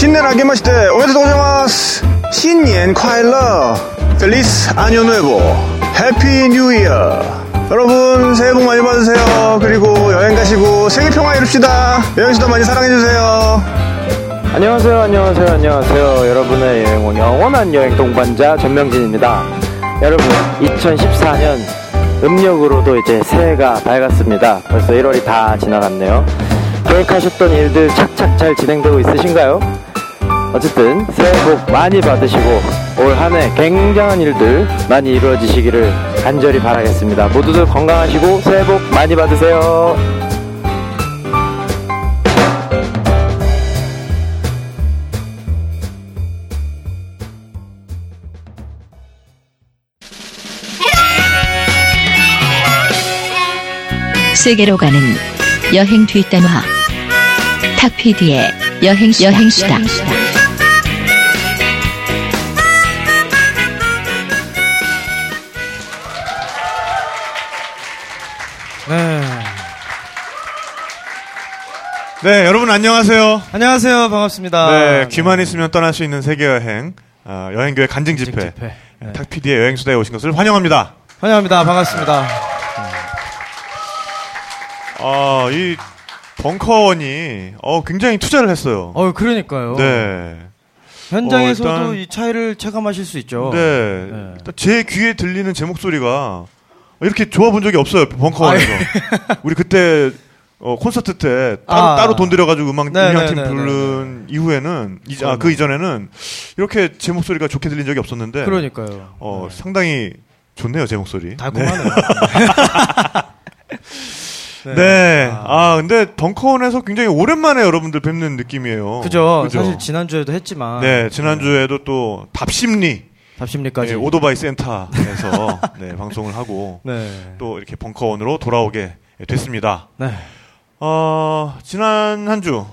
신년あけましておめでとうございます新年快乐 Feliz año nuevo. Happy New Year. 여러분 새해 복 많이 받으세요. 그리고 여행 가시고 세계 평화 이룹시다. 여행수다 많이 사랑해주세요. 안녕하세요 안녕하세요 안녕하세요. 여러분의 여행원 영원한 여행 동반자 전명진입니다. 여러분 2014년 음력으로도 이제 새해가 밝았습니다. 벌써 1월이 다 지나갔네요. 계획하셨던 일들 착착 잘 진행되고 있으신가요? 어쨌든 새해 복 많이 받으시고 올 한 해 굉장한 일들 많이 이루어지시기를 간절히 바라겠습니다. 모두들 건강하시고 새해 복 많이 받으세요. 세계로 가는 여행 뒷단화 탁피디의 여행 여행수다. 네. 네 여러분 안녕하세요 안녕하세요. 반갑습니다. 네 귀만 있으면 떠날 수 있는 세계 여행 아, 여행교회 간증 집회 집회. 네. 탁PD의 여행 수다에 오신 것을 환영합니다 환영합니다. 반갑습니다. 아, 이 벙커원이 어, 굉장히 투자를 했어요. 어, 그러니까요. 네. 현장에서도 어, 일단- 이 차이를 체감하실 수 있죠. 네. 네. 제 귀에 들리는 제 목소리가 이렇게 좋아 본 적이 없어요. 벙커원에서. 우리 그때 어, 콘서트 때 따로, 아. 따로 돈 들여가지고 음악, 네, 음향팀 네, 네, 부른 이후에는, 이제, 아, 그 이전에는 이렇게 제 목소리가 좋게 들린 적이 없었는데, 그러니까요. 어, 네. 상당히 좋네요, 제 목소리. 달콤하네요. 네. 네. 아, 근데 벙커원에서 굉장히 오랜만에 여러분들 뵙는 느낌이에요. 그죠. 그죠? 사실 지난주에도 했지만. 네, 지난주에도 또 답심리 답심리까지. 네, 오토바이 센터에서 네, 방송을 하고 네. 또 이렇게 벙커원으로 돌아오게 됐습니다. 네. 어, 지난 한 주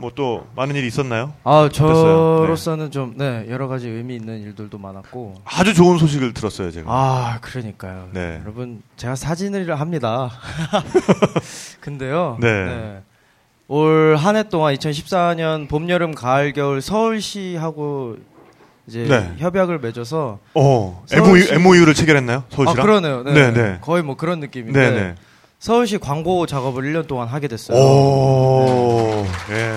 뭐 또 많은 일이 있었나요? 아? 저로서는 좀, 네, 여러 가지 의미 있는 일들도 많았고. 아주 좋은 소식을 들었어요, 제가. 아, 그러니까요. 네. 여러분, 제가 사진을 합니다. 근데요. 네. 올 한 해 동안 2014년 봄, 여름, 가을, 겨울 서울시하고 이제 네. 협약을 맺어서 어, MOU, MOU를 체결했나요? 서울시랑? 아, 그러네요. 네. 네, 네. 거의 뭐 그런 느낌인데 네, 네. 서울시 광고 작업을 1년 동안 하게 됐어요. 오, 예.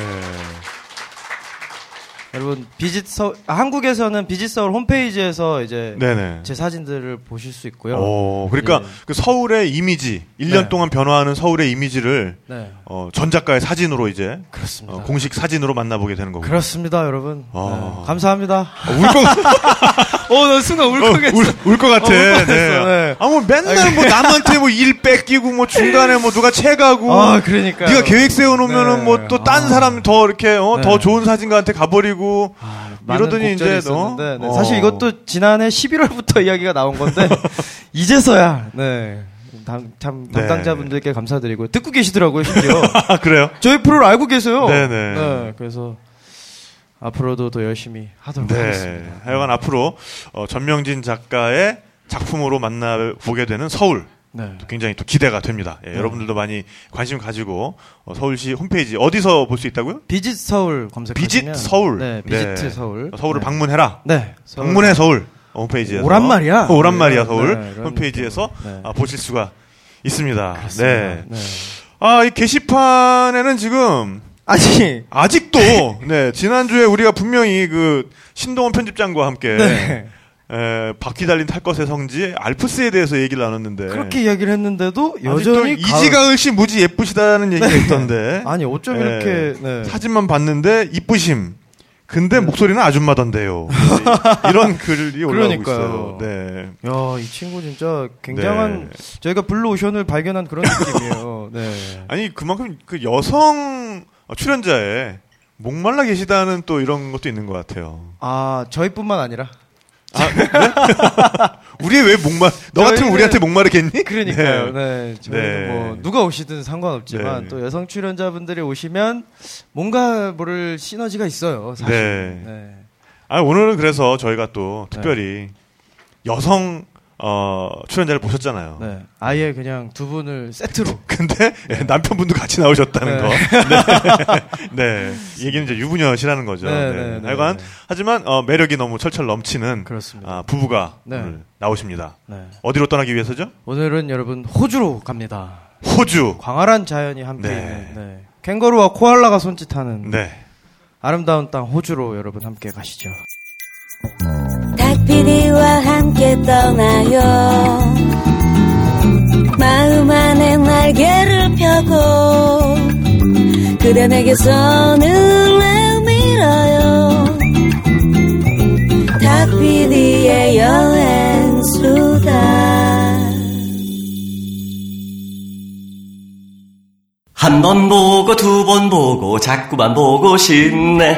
여러분 비짓 서 한국에서는 비짓 서울 홈페이지에서 이제 네네. 제 사진들을 보실 수 있고요. 오, 그러니까 예. 그 서울의 이미지, 1년 네. 동안 변화하는 서울의 이미지를 네. 어, 전 작가의 사진으로 이제 그렇습니다. 어, 공식 사진으로 만나보게 되는 거고. 그렇습니다, 여러분. 아. 네, 감사합니다. 울것 어, 나 순간 울컥했어. 울것 같아. 어, 네. 네. 아, 뭐 맨날 뭐 남한테 뭐 일 뺏기고 뭐 중간에 뭐 누가 채가고. 아, 그러니까. 네가 계획 세워놓으면은 네. 뭐또딴 아. 사람 더 이렇게 어, 네. 더 좋은 사진가한테 가버리고 이러더니 이제 너 있었는데, 네, 어. 사실 이것도 지난해 11월부터 이야기가 나온 건데 이제서야 네. 당, 참 네. 담당자분들께 감사드리고 듣고 계시더라고요 심지어 아 그래요? 저희 프로를 알고 계세요. 네네. 그래서 앞으로도 더 열심히 하도록 네. 하겠습니다. 하여간 앞으로 어, 전명진 작가의 작품으로 만나보게 되는 서울 네. 굉장히 또 기대가 됩니다. 예, 여러분들도 많이 관심 가지고 어, 서울시 홈페이지 어디서 볼 수 있다고요? 비짓 서울 검색하시면 비짓 서울. 네, 비짓 네. 서울. 서울을 네. 방문해라. 네. 서울. 방문해 서울 홈페이지에서 오란 말이야. 어, 오란 말이야 네, 서울 네, 홈페이지에서. 네. 아, 보실 수가 있습니다. 그렇습니다. 네. 네. 아, 이 게시판에는 지금 아니 아직도 네 지난주에 우리가 분명히 그 신동원 편집장과 함께 네. 에, 바퀴 달린 탈 것의 성지 알프스에 대해서 얘기를 나눴는데 그렇게 이야기를 했는데도 여전히 가을- 이지가을 씨 무지 예쁘시다는 얘기가 있던데 아니 어쩜 예. 이렇게 네. 사진만 봤는데 이쁘심 근데 목소리는 아줌마던데요 이런 글이 올라오고 그러니까요. 있어요 네. 야, 이 친구 진짜 굉장한 저희가 블루 오션을 발견한 그런 느낌이에요. 네. 아니 그만큼 그 여성 출연자에 목말라 계시다는 또 이런 것도 있는 것 같아요 아, 저희뿐만 아니라 우리 왜 목말 너 같으면 저희는- 우리한테 목마르겠니? 그러니까요. 네. 네. 저희는 네. 뭐 누가 오시든 상관없지만 네. 또 여성 출연자분들이 오시면 뭔가 모를 시너지가 있어요. 사실. 네. 네. 아, 오늘은 그래서 저희가 또 특별히 여성 어, 출연자를 모셨잖아요. 네. 아예 그냥 두 분을 세트로. 근데 예, 남편분도 같이 나오셨다는 네. 거. 네. 네. 이 얘기는 이제 유부녀시라는 거죠. 네, 네. 네, 네, 하여간 네. 하지만 어, 매력이 너무 철철 넘치는. 아, 부부가 네. 오늘 나오십니다. 네. 어디로 떠나기 위해서죠? 오늘은 여러분 호주로 갑니다. 호주. 광활한 자연이 함께 네. 있는 네. 캥거루와 코알라가 손짓하는 네. 아름다운 땅 호주로 여러분 함께 가시죠. 닭피디와 함께 떠나요. 마음 안에 날개를 펴고 그대 내게 손을 내밀어요. 닭피디의 여행수다. 한 번 보고 두 번 보고 자꾸만 보고 싶네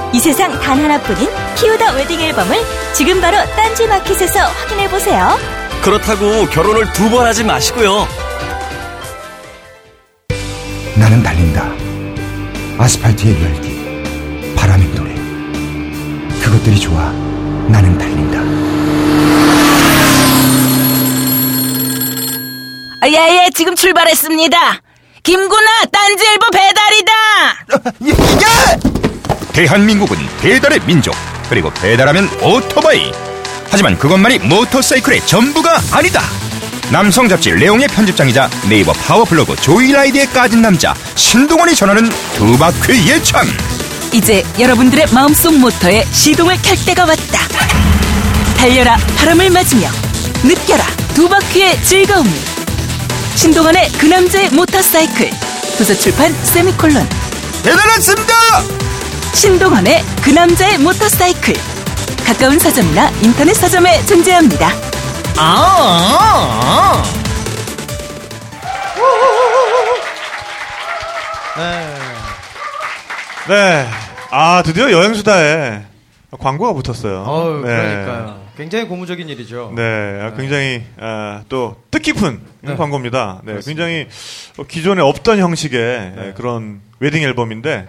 이 세상 단 하나뿐인 피우다 웨딩 앨범을 지금 바로 딴지 마켓에서 확인해 보세요. 그렇다고 결혼을 두 번 하지 마시고요 나는 달린다. 아스팔트의 열기, 바람의 노래. 그것들이 좋아. 나는 달린다. 예예 지금 출발했습니다 김구나 딴지 앨범 배달이다 대한민국은 배달의 민족. 그리고 배달하면 오토바이. 하지만 그것만이 모터사이클의 전부가 아니다. 남성 잡지 레옹의 편집장이자 네이버 파워블로그 조이라이드의 까진 남자 신동원이 전하는 두 바퀴 예찬. 이제 여러분들의 마음속 모터에 시동을 켤 때가 왔다 달려라 바람을 맞으며 느껴라 두 바퀴의 즐거움을 신동원의 그 남자의 모터사이클 도서출판 세미콜론 배달 왔습니다. 신동원의 그 남자의 모터사이클 가까운 서점이나 인터넷 서점에 존재합니다 네. 네. 아, 드디어 여행수다에 광고가 붙었어요. 어우, 네. 그러니까요. 굉장히 고무적인 일이죠. 네, 아, 굉장히 아, 또 뜻깊은 네. 광고입니다. 네, 그렇습니다. 굉장히 어, 기존에 없던 형식의 네. 예, 그런 웨딩 앨범인데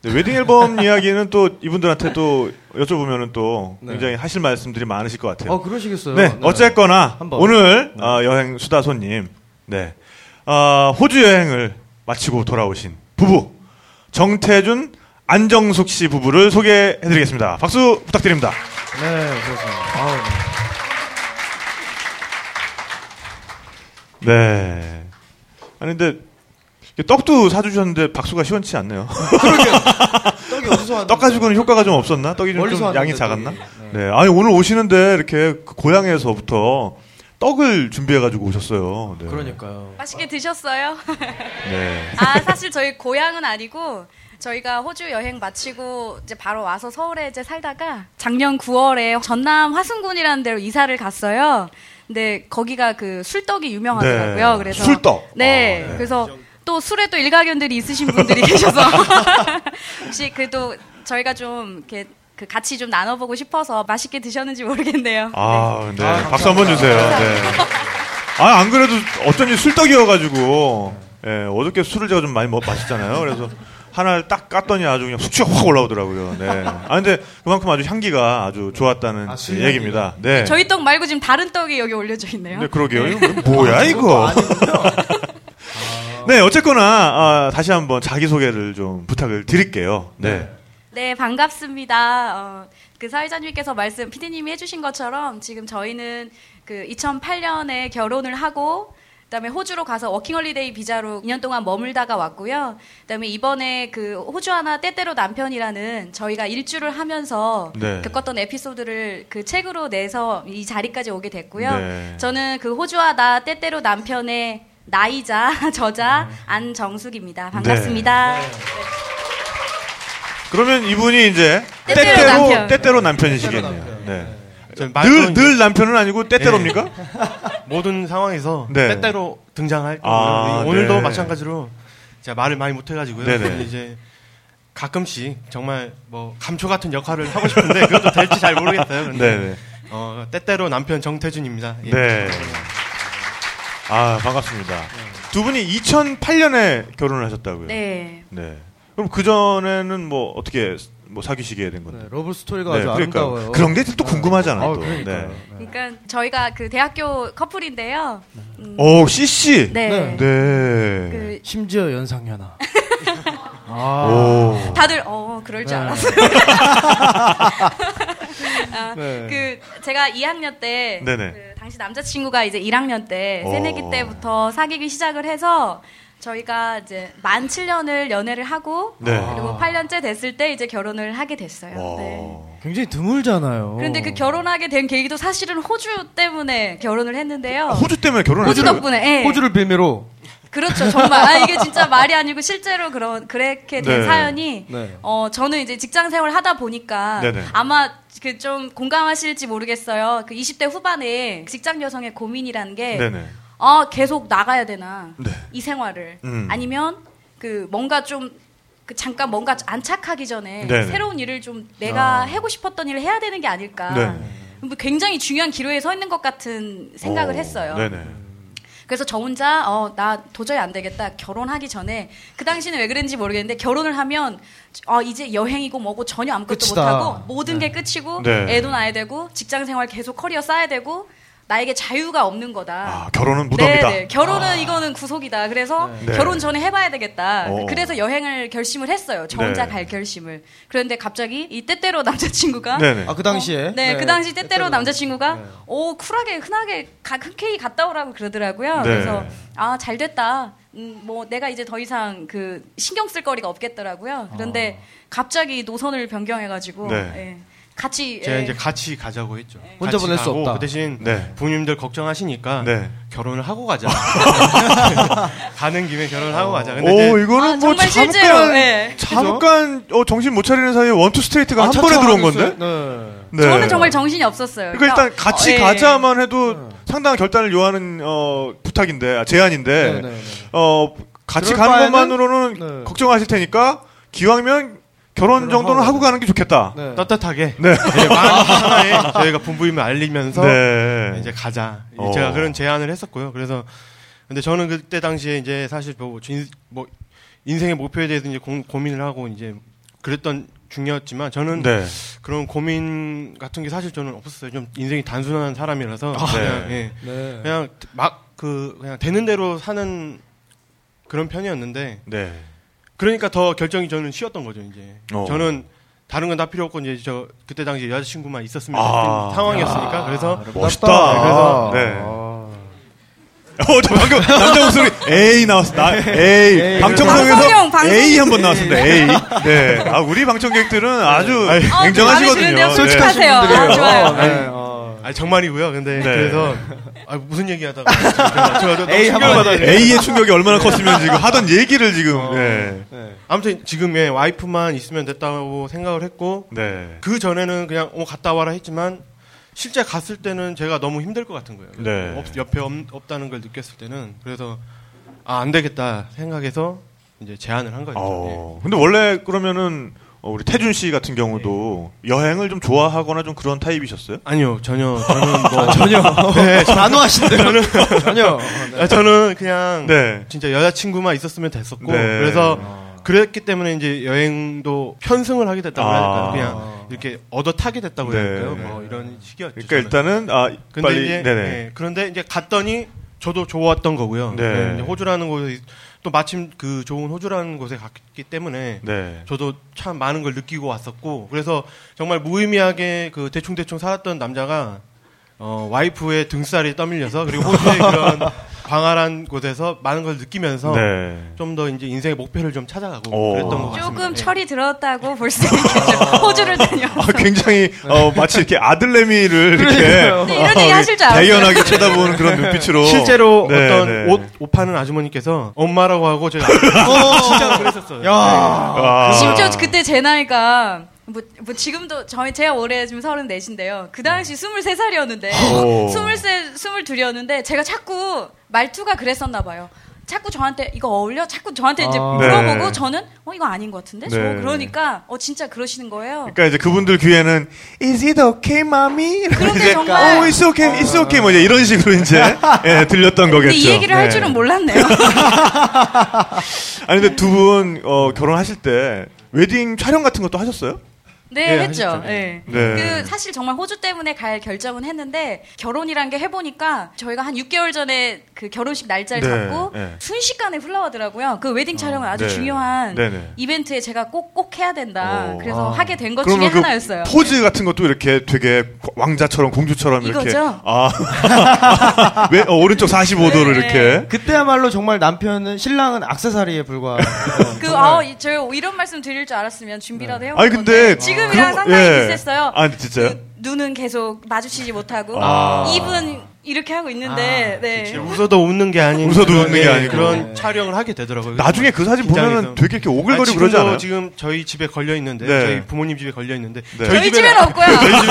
네, 웨딩 앨범 이야기는 또 이분들한테 또 여쭤보면은 또 네. 굉장히 하실 말씀들이 많으실 것 같아요. 어, 그러시겠어요. 네, 어쨌거나. 오늘 네. 어, 여행 수다 손님, 네, 어, 호주 여행을 마치고 돌아오신 부부 정태준, 안정숙 씨 부부를 소개해드리겠습니다. 박수 부탁드립니다. 네, 그렇습니다. 아우, 네. 네. 아니 근데 떡도 사주셨는데 박수가 시원치 않네요. 떡이 어디서. 떡 가지고는 효과가 좀 없었나? 떡이 좀, 좀 양이 작았나? 떡이. 네. 아니 오늘 오시는데 이렇게 그 고향에서부터 떡을 준비해가지고 오셨어요. 네. 그러니까요. 맛있게 드셨어요? 네. 아, 사실 저희 고향은 아니고 저희가 호주 여행 마치고 이제 바로 와서 서울에 이제 살다가 작년 9월에 전남 화순군이라는 데로 이사를 갔어요. 근데 거기가 그 술떡이 유명하더라고요. 네. 그래서 술떡. 네. 아, 네. 그래서 또 술에 또 일가견들이 있으신 분들이 계셔서 혹시 그래도 저희가 좀 이렇게 그 같이 좀 나눠보고 싶어서 맛있게 드셨는지 모르겠네요. 아, 네. 아, 박수 한번 주세요. 네. 아, 안 그래도 어쩐지 술떡이어가지고, 예, 어저께 술을 제가 좀 많이 먹, 마셨잖아요. 그래서 하나를 딱 깠더니 아주 그냥 숙취가 확 올라오더라고요. 네. 아, 근데 그만큼 아주 향기가 아주 좋았다는 아, 술 얘기입니다. 네. 저희 떡 말고 지금 다른 떡이 여기 올려져 있네요. 네, 그러게요. 이거 뭐야, 이거. 네, 어쨌거나, 아, 다시 한번 자기 소개를 좀 부탁을 드릴게요. 네. 네, 반갑습니다. 어, 그 사회자님께서 말씀, 피디님이 해주신 것처럼 지금 저희는 그 2008년에 결혼을 하고, 그다음에 호주로 가서 워킹홀리데이 비자로 2년 동안 머물다가 왔고요. 그다음에 이번에 그 호주와 나 때때로 남편이라는 저희가 일주를 하면서 네. 겪었던 에피소드를 그 책으로 내서 이 자리까지 오게 됐고요. 네. 저는 그 호주와 나 때때로 남편의 나이자 저자 안정숙입니다. 반갑습니다. 그러면 이분이 이제 때때로 때때로, 남편. 때때로 남편. 네. 저 늘, 늘 남편은 아니고 때때로입니까? 모든 상황에서 네. 때때로 등장할. 아, 오늘도 네. 마찬가지로 제가 말을 많이 못해가지고요. 네네. 이제 가끔씩 정말 뭐 감초 같은 역할을 하고 싶은데 그것도 될지 잘 모르겠어요. 근데. 어, 때때로 남편 정태준입니다. 예. 네. 아, 반갑습니다. 두 분이 2008년에 결혼을 하셨다고요? 네. 네. 그럼 그 전에는 뭐 어떻게 뭐 사귀시게 된 건데? 네, 러브 스토리가 아주 아름다워요. 그런 게 또 궁금하잖아요. 아, 또. 그러니까요. 네. 그러니까 저희가 그 대학교 커플인데요. 음, 오, CC. 네. 네. 그 심지어 연상연하. 오. 다들 어 그럴 줄 네. 알았어요. 아, 네. 그 제가 2학년 때 네네. 그 당시 남자친구가 이제 1학년 때 오. 새내기 때부터 사귀기 시작을 해서 저희가 이제 만 7년을 연애를 하고 네. 그리고 8년째 됐을 때 이제 결혼을 하게 됐어요. 와. 네. 굉장히 드물잖아요. 그런데 그 결혼하게 된 계기도 사실은 호주 때문에 결혼을 했는데요. 아, 호주 때문에 결혼을 호주 했어요? 덕분에. 예. 호주를 빌미로. 그렇죠, 정말. 아, 이게 진짜 말이 아니고 실제로 그런, 그렇게 된 네. 사연이, 네. 어, 저는 이제 직장 생활 하다 보니까, 네네. 아마 그 좀 공감하실지 모르겠어요. 그 20대 후반에 직장 여성의 고민이라는 게, 네네. 아, 계속 나가야 되나, 네. 이 생활을. 음. 아니면, 그 뭔가 좀, 그 잠깐 뭔가 안착하기 전에 네네. 새로운 일을 좀 내가 아. 하고 싶었던 일을 해야 되는 게 아닐까. 네. 뭐 굉장히 중요한 기로에 서 있는 것 같은 생각을 오, 했어요. 네네. 그래서 저 혼자 어 나 도저히 안 되겠다 결혼하기 전에 그 당시는 왜 그랬는지 모르겠는데 결혼을 하면 어 이제 여행이고 뭐고 전혀 아무것도 끝이다. 못하고 모든 게 끝이고 네. 애도 낳아야 되고 직장 생활 계속 커리어 쌓아야 되고 나에게 자유가 없는 거다. 아, 결혼은 무덤이다. 네네. 결혼은 이거는 구속이다. 그래서 네. 결혼 전에 해봐야 되겠다. 어. 그래서 여행을 결심을 했어요. 저 혼자 네. 갈 결심을. 그런데 갑자기 이 때때로 남자친구가 네네. 아, 그 당시에? 네, 그 당시 때때로 때때로. 남자친구가 네. 오 쿨하게 흔하게 가, 흔쾌히 갔다 오라고 그러더라고요. 네. 그래서 아 잘 됐다. 음, 뭐 내가 이제 더 이상 그 신경 쓸 거리가 없겠더라고요. 그런데 갑자기 노선을 변경해가지고 네. 예, 같이 제가 예, 이제 같이 가자고 했죠. 혼자 같이 보낼 수 가고 없다. 그 대신 네. 부모님들 걱정하시니까 네. 결혼을 하고 가자. 가는 김에 결혼을 하고 가자. 근데 오, 이제 이거는 아, 뭐 정말 잠깐, 실제로, 예. 잠깐, 어, 정신 못 차리는 사이에 원투 스트레이트가 아, 한 번에 들어온? 건데? 네. 네. 저는 정말 정신이 없었어요. 그러니까 일단 같이 어, 예. 가자만 해도 상당한 결단을 요하는 어, 부탁인데 아, 제안인데 네, 네, 네. 어 같이 가는 것만으로는 네. 걱정하실 테니까 기왕이면 결혼 정도는 하고 가는 게 좋겠다. 네. 떳떳하게 네. 네, 마음 하나에 저희가 부부임을 알리면서 네. 이제 가자. 어. 제가 그런 제안을 했었고요. 그래서 근데 저는 그때 당시에 이제 사실 뭐, 진- 뭐 인생의 목표에 대해서 이제 고, 고민을 하고 이제 그랬던 중이었지만 저는 네. 그런 고민 같은 게 사실 저는 없었어요. 좀 인생이 단순한 사람이라서 아, 그냥 네. 예. 네. 그냥 막 그 그냥 되는 대로 사는 그런 편이었는데 네. 그러니까 더 결정이 저는 쉬웠던 거죠 이제 어. 저는 다른 건 다 필요 없고 이제 저 그때 당시에 여자친구만 있었으면 아. 상황이었으니까 그래서 멋있다. 아, 그래서 네. 아. 어, 저 방금 남자 목소리 A 나왔어. 나 A. 에이, 방청석에서 방송용, 방송용. A 한번 나왔습니다. A. 네. 아, 우리 방청객들은 아주 어, 냉정하시거든요. 드는데요? 네. 솔직하세요. 아. 좋아요. 어, 네. 어. 아니 정말이고요 근데 네. 그래서 아, 무슨 얘기하다가 A 받아요. A의 충격이 얼마나 컸으면 지금 하던 얘기를 지금. 네. 네. 아무튼 지금 예, 와이프만 있으면 됐다고 생각을 했고 네. 그 전에는 그냥 어 갔다 와라 했지만 실제 갔을 때는 제가 너무 힘들 것 같은 거예요. 네. 없- 옆에 없, 다는걸 느꼈을 때는 그래서 아 안 되겠다 생각해서 이제 제안을 한 거죠. 어, 근데 원래 그러면은 어, 우리 태준 씨 같은 경우도 여행을 좀 좋아하거나 좀 그런 타입이셨어요? 예. 아니요 전혀 저는 뭐 전혀. 네, 저- 단호하신데요. 저는 전혀. 네. 아, 저는 그냥 네. 진짜 여자친구만 있었으면 됐었고 네. 그래서 그랬기 때문에 이제 여행도 편승을 하게 됐다고 해야 될까요? 아. 그냥 이렇게 얻어 타게 됐다고 해야 네. 될까요? 뭐 이런 식이었죠. 그러니까 저는. 일단은 아 근데 빨리 이제 네네. 예, 그런데 이제 갔더니 저도 좋았던 거고요. 네. 호주라는 곳에 또 마침 그 좋은 호주라는 곳에 갔기 때문에 네. 저도 참 많은 걸 느끼고 왔었고 그래서 정말 무의미하게 그 대충 대충 살았던 남자가 어, 와이프의 등살이 떠밀려서 그리고 호주의 그런 광활한 곳에서 많은 걸 느끼면서 네. 좀더 이제 인생의 목표를 좀 찾아가고 오. 그랬던 것 같습니다. 조금 예. 철이 들었다고 볼 수 있겠죠. 호주를 다녀. 아, 굉장히 어, 마치 이렇게 아들내미를 이렇게. 네, 이런 얘기 하실 줄 알았어요. 대연하게 쳐다보는 그런 눈빛으로 실제로 네, 어떤 네. 옷, 옷 파는 아주머니께서 엄마라고 하고 제가 진짜 그랬었어요. 야. 아. 심지어 그때 제 나이가 뭐, 뭐 지금도 저희 제가 올해 지금 34인데요. 그 당시 23살이었는데 오. 23, 22이었는데 제가 자꾸 말투가 그랬었나 봐요. 자꾸 저한테 이거 어울려? 자꾸 저한테 이제 아. 물어보고 네. 저는 어 이거 아닌 것 같은데? 저 네. 그러니까 어 진짜 그러시는 거예요. 그러니까 이제 그분들 귀에는 Is it okay, mommy? 이제, 정말- Oh, it's okay, it's okay. 뭐 이제 이런 식으로 이제 예, 들렸던 거겠죠. 이 얘기를 할 네. 줄은 몰랐네요. 아니 근데 두 분 어, 결혼하실 때 웨딩 촬영 같은 것도 하셨어요? 네, 예, 했죠. 예. 네. 그 사실 정말 호주 때문에 갈 결정은 했는데 결혼이란 게 해보니까 저희가 한 6개월 전에 그 결혼식 날짜를 네, 잡고 네. 순식간에 흘러가더라고요. 그 웨딩 촬영은 아주 네. 중요한 네네. 이벤트에 제가 꼭 꼭 해야 된다. 어. 그래서 아. 하게 된 것 중에 그 하나였어요. 포즈 같은 것도 이렇게 되게 왕자처럼 공주처럼 이렇게 이거죠? 아 왜, 어, 오른쪽 45도를 이렇게 그때야말로 정말 남편은 신랑은 악세사리에 불과. 그, 아, 이- 저 이런 말씀 드릴 줄 알았으면 준비라도 해온 아니, 근데 지금 이랑 그런- 상당히 예. 비슷했어요. 아 진짜요? 눈은 계속 마주치지 못하고 아. 입은 이렇게 하고 있는데 네. 웃어도 웃는 게 아닌 웃어도 그런, 웃는 게 예, 아니고. 그런 촬영을 하게 되더라고요. 나중에 그 사진. 보면은 되게 이렇게 오글거리고 아, 그러지 않아요? 지금 저희 집에 걸려 있는데 네. 저희 부모님 집에 걸려 있는데 네. 저희 집에는 없고요. 저희 집에는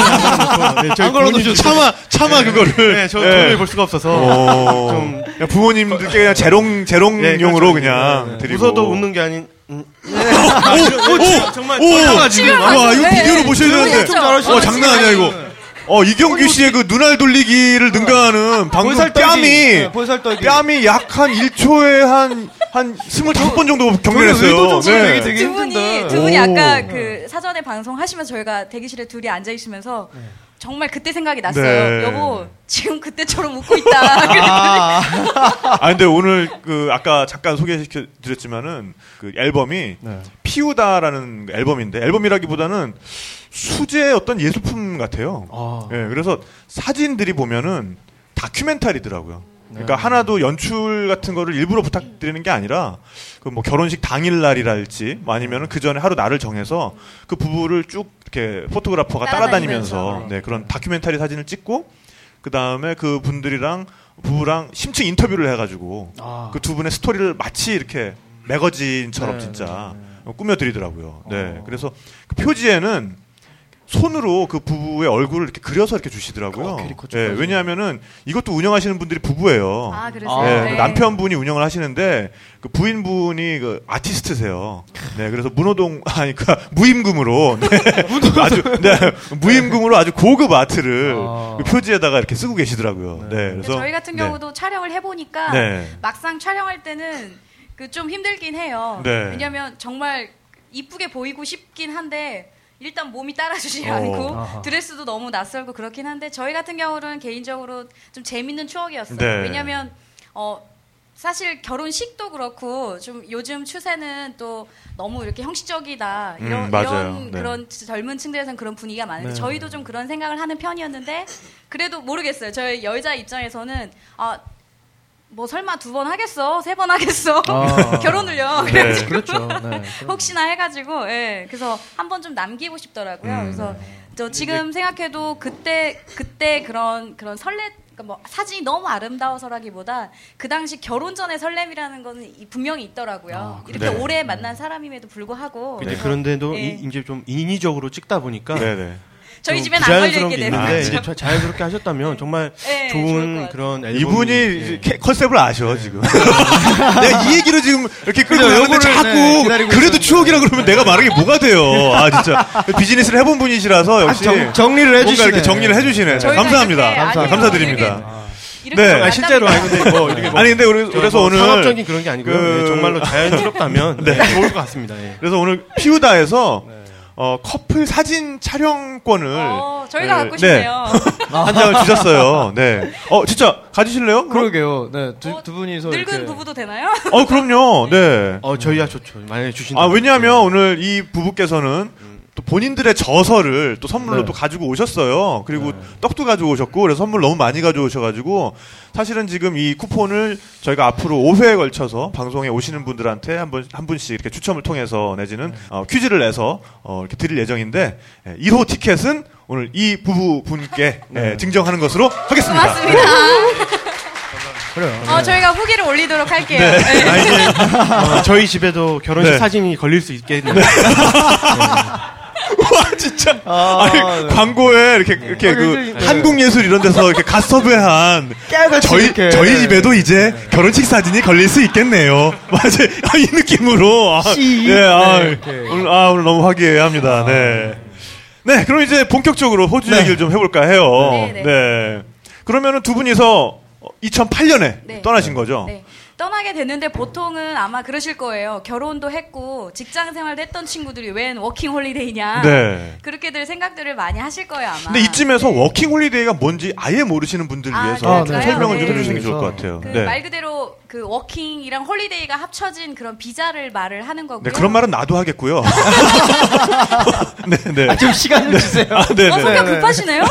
안 네, 저희 집에- 차마- 차마 그거를. 네, 저 예. 도저히 볼 수가 없어서 어, 좀 부모님들께 그냥 재롱 재롱용으로 네, 그렇죠. 그냥 네, 네. 드리고 웃어도 웃는 게 아닌 음. 오, 오, 정말 오. 지금 와 이거 네. 비디오로 보셔야 되는데. 와 장난 아니야 이거 어 이경규 씨의 그 눈알 돌리기를 능가하는 방금 볼살 떨기. 뺨이 네. 뺨이 약 한 1초에 한한 25번 정도 경련했어요. 되게 되게 두 분이. 두 분이 오. 아까 그 사전에 방송하시면 저희가 대기실에 둘이 앉아 있으면서 정말 그때 생각이 났어요. 네. 여보 지금 그때처럼 웃고 있다. 그랬더니 아 근데 오늘 그 아까 잠깐 소개시켜 드렸지만은 그 앨범이 피우다라는 앨범인데 앨범이라기보다는 수제 어떤 예술품 같아요. 예, 그래서 사진들이 보면은 다큐멘터리더라고요. 그러니까 하나도 연출 같은 거를 일부러 부탁드리는 게 아니라 그 뭐 결혼식 당일 날이랄지 뭐 아니면은 그 전에 하루 날을 정해서 그 부부를 쭉 이렇게 포토그래퍼가 따라다니면서 따라다니면서. 네, 그런 다큐멘터리 사진을 찍고 그 다음에 그 분들이랑 부부랑 심층 인터뷰를 해가지고 아. 그두 분의 스토리를 마치 이렇게 매거진처럼 네, 진짜 꾸며드리더라고요. 네, 그래서 그 표지에는 손으로 그 부부의 얼굴을 이렇게 그려서 이렇게 주시더라고요. 네, 왜냐하면은 이것도 운영하시는 분들이 부부예요. 아, 그러세요? 네, 네. 그 남편분이 운영을 하시는데 그 부인분이 그 아티스트세요. 네, 그래서 문호동 아니 그 무임금으로 네, 아주 네, 무임금으로 아주 고급 아트를 그 표지에다가 이렇게 쓰고 계시더라고요. 네, 그래서 저희 같은 네. 경우도 촬영을 해 보니까 네. 막상 촬영할 때는 그 좀 힘들긴 해요. 네. 왜냐하면 정말 이쁘게 보이고 싶긴 한데 일단 몸이 따라주지 어. 않고. 드레스도 너무 낯설고 그렇긴 한데 저희 같은 경우는 개인적으로 좀 재밌는 추억이었어요. 네. 왜냐하면 어 사실 결혼식도 그렇고 좀 요즘 추세는 또 너무 이렇게 형식적이다 이런, 음. 이런 네. 그런 젊은 층들에서는 그런 분위기가 많은데 네. 저희도 좀 그런 생각을 하는 편이었는데 그래도 모르겠어요. 저희 여자 입장에서는 아. 뭐 설마 두 번 하겠어 세 번 하겠어 아. 결혼을요 네, 그래가지고 그렇죠. 네, 혹시나 해가지고 예 그래서 한 번 좀 남기고 싶더라고요 음. 그래서 저 지금 생각해도 그때 그때 그런 그런 설레 그러니까 뭐 사진이 너무 아름다워서라기보다 그 당시 결혼 전의 설렘이라는 거는 이- 분명히 있더라고요 이렇게 네. 오래 만난 사람임에도 불구하고 그래서, 그런데도 예. 이, 이제 좀 인위적으로 찍다 보니까 네네. 저희 좀 집엔 안 걸려 부자연스럽게 있게 있는데 되는 이제 거죠. 자- 자연스럽게 하셨다면 정말 네, 좋은. 그런 앨범 이분이 캐- 컨셉을 아셔 지금. 내가 이 얘기로 지금 이렇게 끌고 요거를, 자꾸 네, 그래도. 추억이라 그러면 내가 말하기 뭐가 돼요. 아 진짜 비즈니스를 해본 분이시라서 역시 정- 정리를 뭔가 해주시네. 이렇게 정리를 해주시네. 감사합니다. 아니요, 감사드립니다. 이렇게 네. 만나면 아, 실제로 아니 근데 뭐 이렇게 뭐 아니 근데 우리 저 그래서 뭐 오늘 상업적인 그런 게 아니고요. 그- 네, 정말로 자연스럽다면 네. 네, 좋을 것 같습니다. 예. 그래서 오늘 피우다에서 어, 커플 사진 촬영권을 어, 저희가 네, 갖고 싶네요. 한 장을 주셨어요. 네. 어 진짜 가지실래요? 그럼? 그러게요. 네, 두, 두 분이서 늙은 이렇게. 부부도 되나요? 어 그럼요. 네. 어 저희야 좋죠. 만약에 주신다. 아 왜냐하면 오늘 이 부부께서는 또 본인들의 저서를 또 선물로 네. 또 가지고 오셨어요. 그리고 떡도 가지고 오셨고 그래서 선물 너무 많이 가져오셔가지고 사실은 지금 이 쿠폰을 저희가 앞으로 5회에 걸쳐서 방송에 오시는 분들한테 한분한 분씩 이렇게 추첨을 통해서 내지는 어, 퀴즈를 내서 어, 이렇게 드릴 예정인데 예, 1호 티켓은 오늘 이 부부 분께 예, 증정하는 것으로 하겠습니다. 고맙습니다. 그래요. 어, 저희가 후기를 올리도록 할게요. 네. 네. 아, 이제 어, 저희 집에도 결혼식 네. 사진이 걸릴 수 있겠네요. 와 진짜 아, 아니, 네. 광고에 이렇게 이렇게 아, 그 네. 한국 예술 이런 데서 이렇게 갓 섭외한 깨알같이 저희 이렇게. 저희 집에도 이제 결혼식 사진이 걸릴 수 있겠네요. 맞아요. 아, 이 느낌으로 아, 씨. 예, 아, 네. 오늘 아 오늘 너무 화기애애합니다. 네. 네, 그럼 이제 본격적으로 호주 네. 얘기를 좀 해볼까 해요. 네, 네. 네. 그러면은 두 분이서 2008년에 네. 떠나신 거죠? 네. 떠나게 됐는데 보통은 아마 그러실 거예요. 결혼도 했고 직장 생활도 했던 친구들이 웬 워킹 홀리데이냐. 네. 그렇게들 생각들을 많이 하실 거예요, 아마. 근데 이쯤에서 워킹 홀리데이가 뭔지 아예 모르시는 분들 아, 위해서 그럴까요? 설명을 좀 네. 해주시는 게 좋을 것 같아요. 그 네. 말 그대로 그 working이랑 holiday가 합쳐진 그런 비자를 말을 하는 거고요. 네, 그런 말은 나도 하겠고요. 네, 네. 아, 좀 시간 좀 주세요. 아, 네, 어, 네. 성격 네. 급하시네요?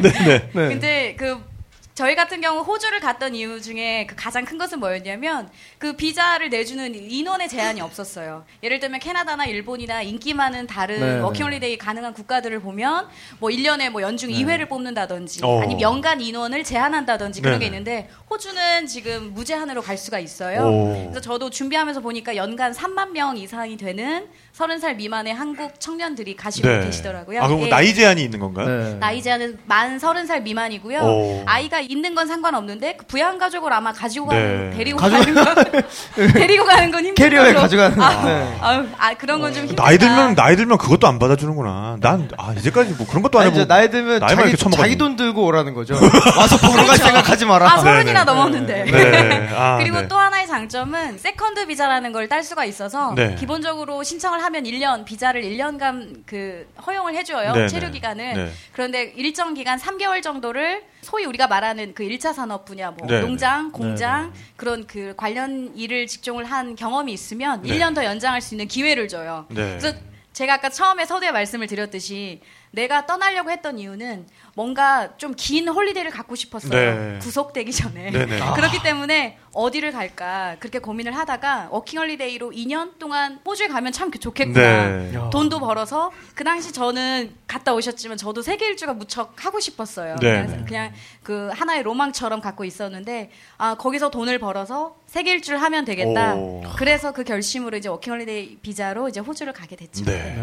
네, 네. 네. 근데 그 저희 같은 경우 호주를 갔던 이유 중에 그 가장 큰 것은 뭐였냐면 그 비자를 내주는 인원의 제한이 없었어요. 예를 들면 캐나다나 일본이나 인기 많은 다른 네, 워킹홀리데이 가능한 국가들을 보면 뭐 1년에 뭐 연중 2회를 뽑는다든지 어. 아니면 연간 인원을 제한한다든지 그런 게 네네. 있는데 호주는 지금 무제한으로 갈 수가 있어요. 오. 그래서 저도 준비하면서 보니까 연간 3만 명 이상이 되는 30살 미만의 한국 청년들이 가시고 계시더라고요. 아, 그럼 뭐 예. 나이 제한이 있는 건가요? 네. 나이 제한은 만 서른 살 미만이고요. 오. 아이가 있는 건 상관없는데 그 부양 가족을 아마 가지고 네. 가는 데리고 가지고- 가는 건 데리고 가는 건 힘들 캐리어에 걸로. 가져가는 아, 거. 네. 아유, 아, 그런 건 좀 힘들다. 나이 들면 나이 들면 그것도 안 받아주는구나. 난 아 이제까지 뭐 그런 것도 안 아니, 해보고 이제 나이 들면 자기. 자기 돈 들고 오라는 거죠. 와서 보러 갈 생각하지 마라. 아, 서른이나. 넘었는데. 네. 아, 그리고 네. 또 하나의 장점은 second 비자라는 걸 딸 수가 있어서 네. 기본적으로 신청을 하면 1년 비자를 1년간 그 허용을 해줘요. 네네. 체류 기간을. 네. 그런데 일정 기간 3개월 정도를 소위 우리가 말하는 그 1차 산업 분야 뭐 네네. 농장, 공장 그런 그 관련 일을 직종을 한 경험이 있으면 네. 1년 더 연장할 수 있는 기회를 줘요. 네. 그래서 제가 아까 처음에 서두에 말씀을 드렸듯이 내가 떠나려고 했던 이유는 뭔가 좀 긴 holiday를 갖고 싶었어요. 네. 구속되기 전에. 네네. 아. 그렇기 때문에 어디를 갈까 그렇게 고민을 하다가 워킹 홀리데이로 2년 동안 호주에 가면 참 좋겠구나. 네. 돈도 벌어서 그 당시 저는 갔다 오셨지만 저도 세계 일주가 무척 하고 싶었어요. 네. 그냥, 그냥 그 하나의 로망처럼 갖고 있었는데 아 거기서 돈을 벌어서 세계 일주를 하면 되겠다. 오. 그래서 그 결심으로 이제 워킹 홀리데이 비자로 이제 호주를 가게 됐죠. 네.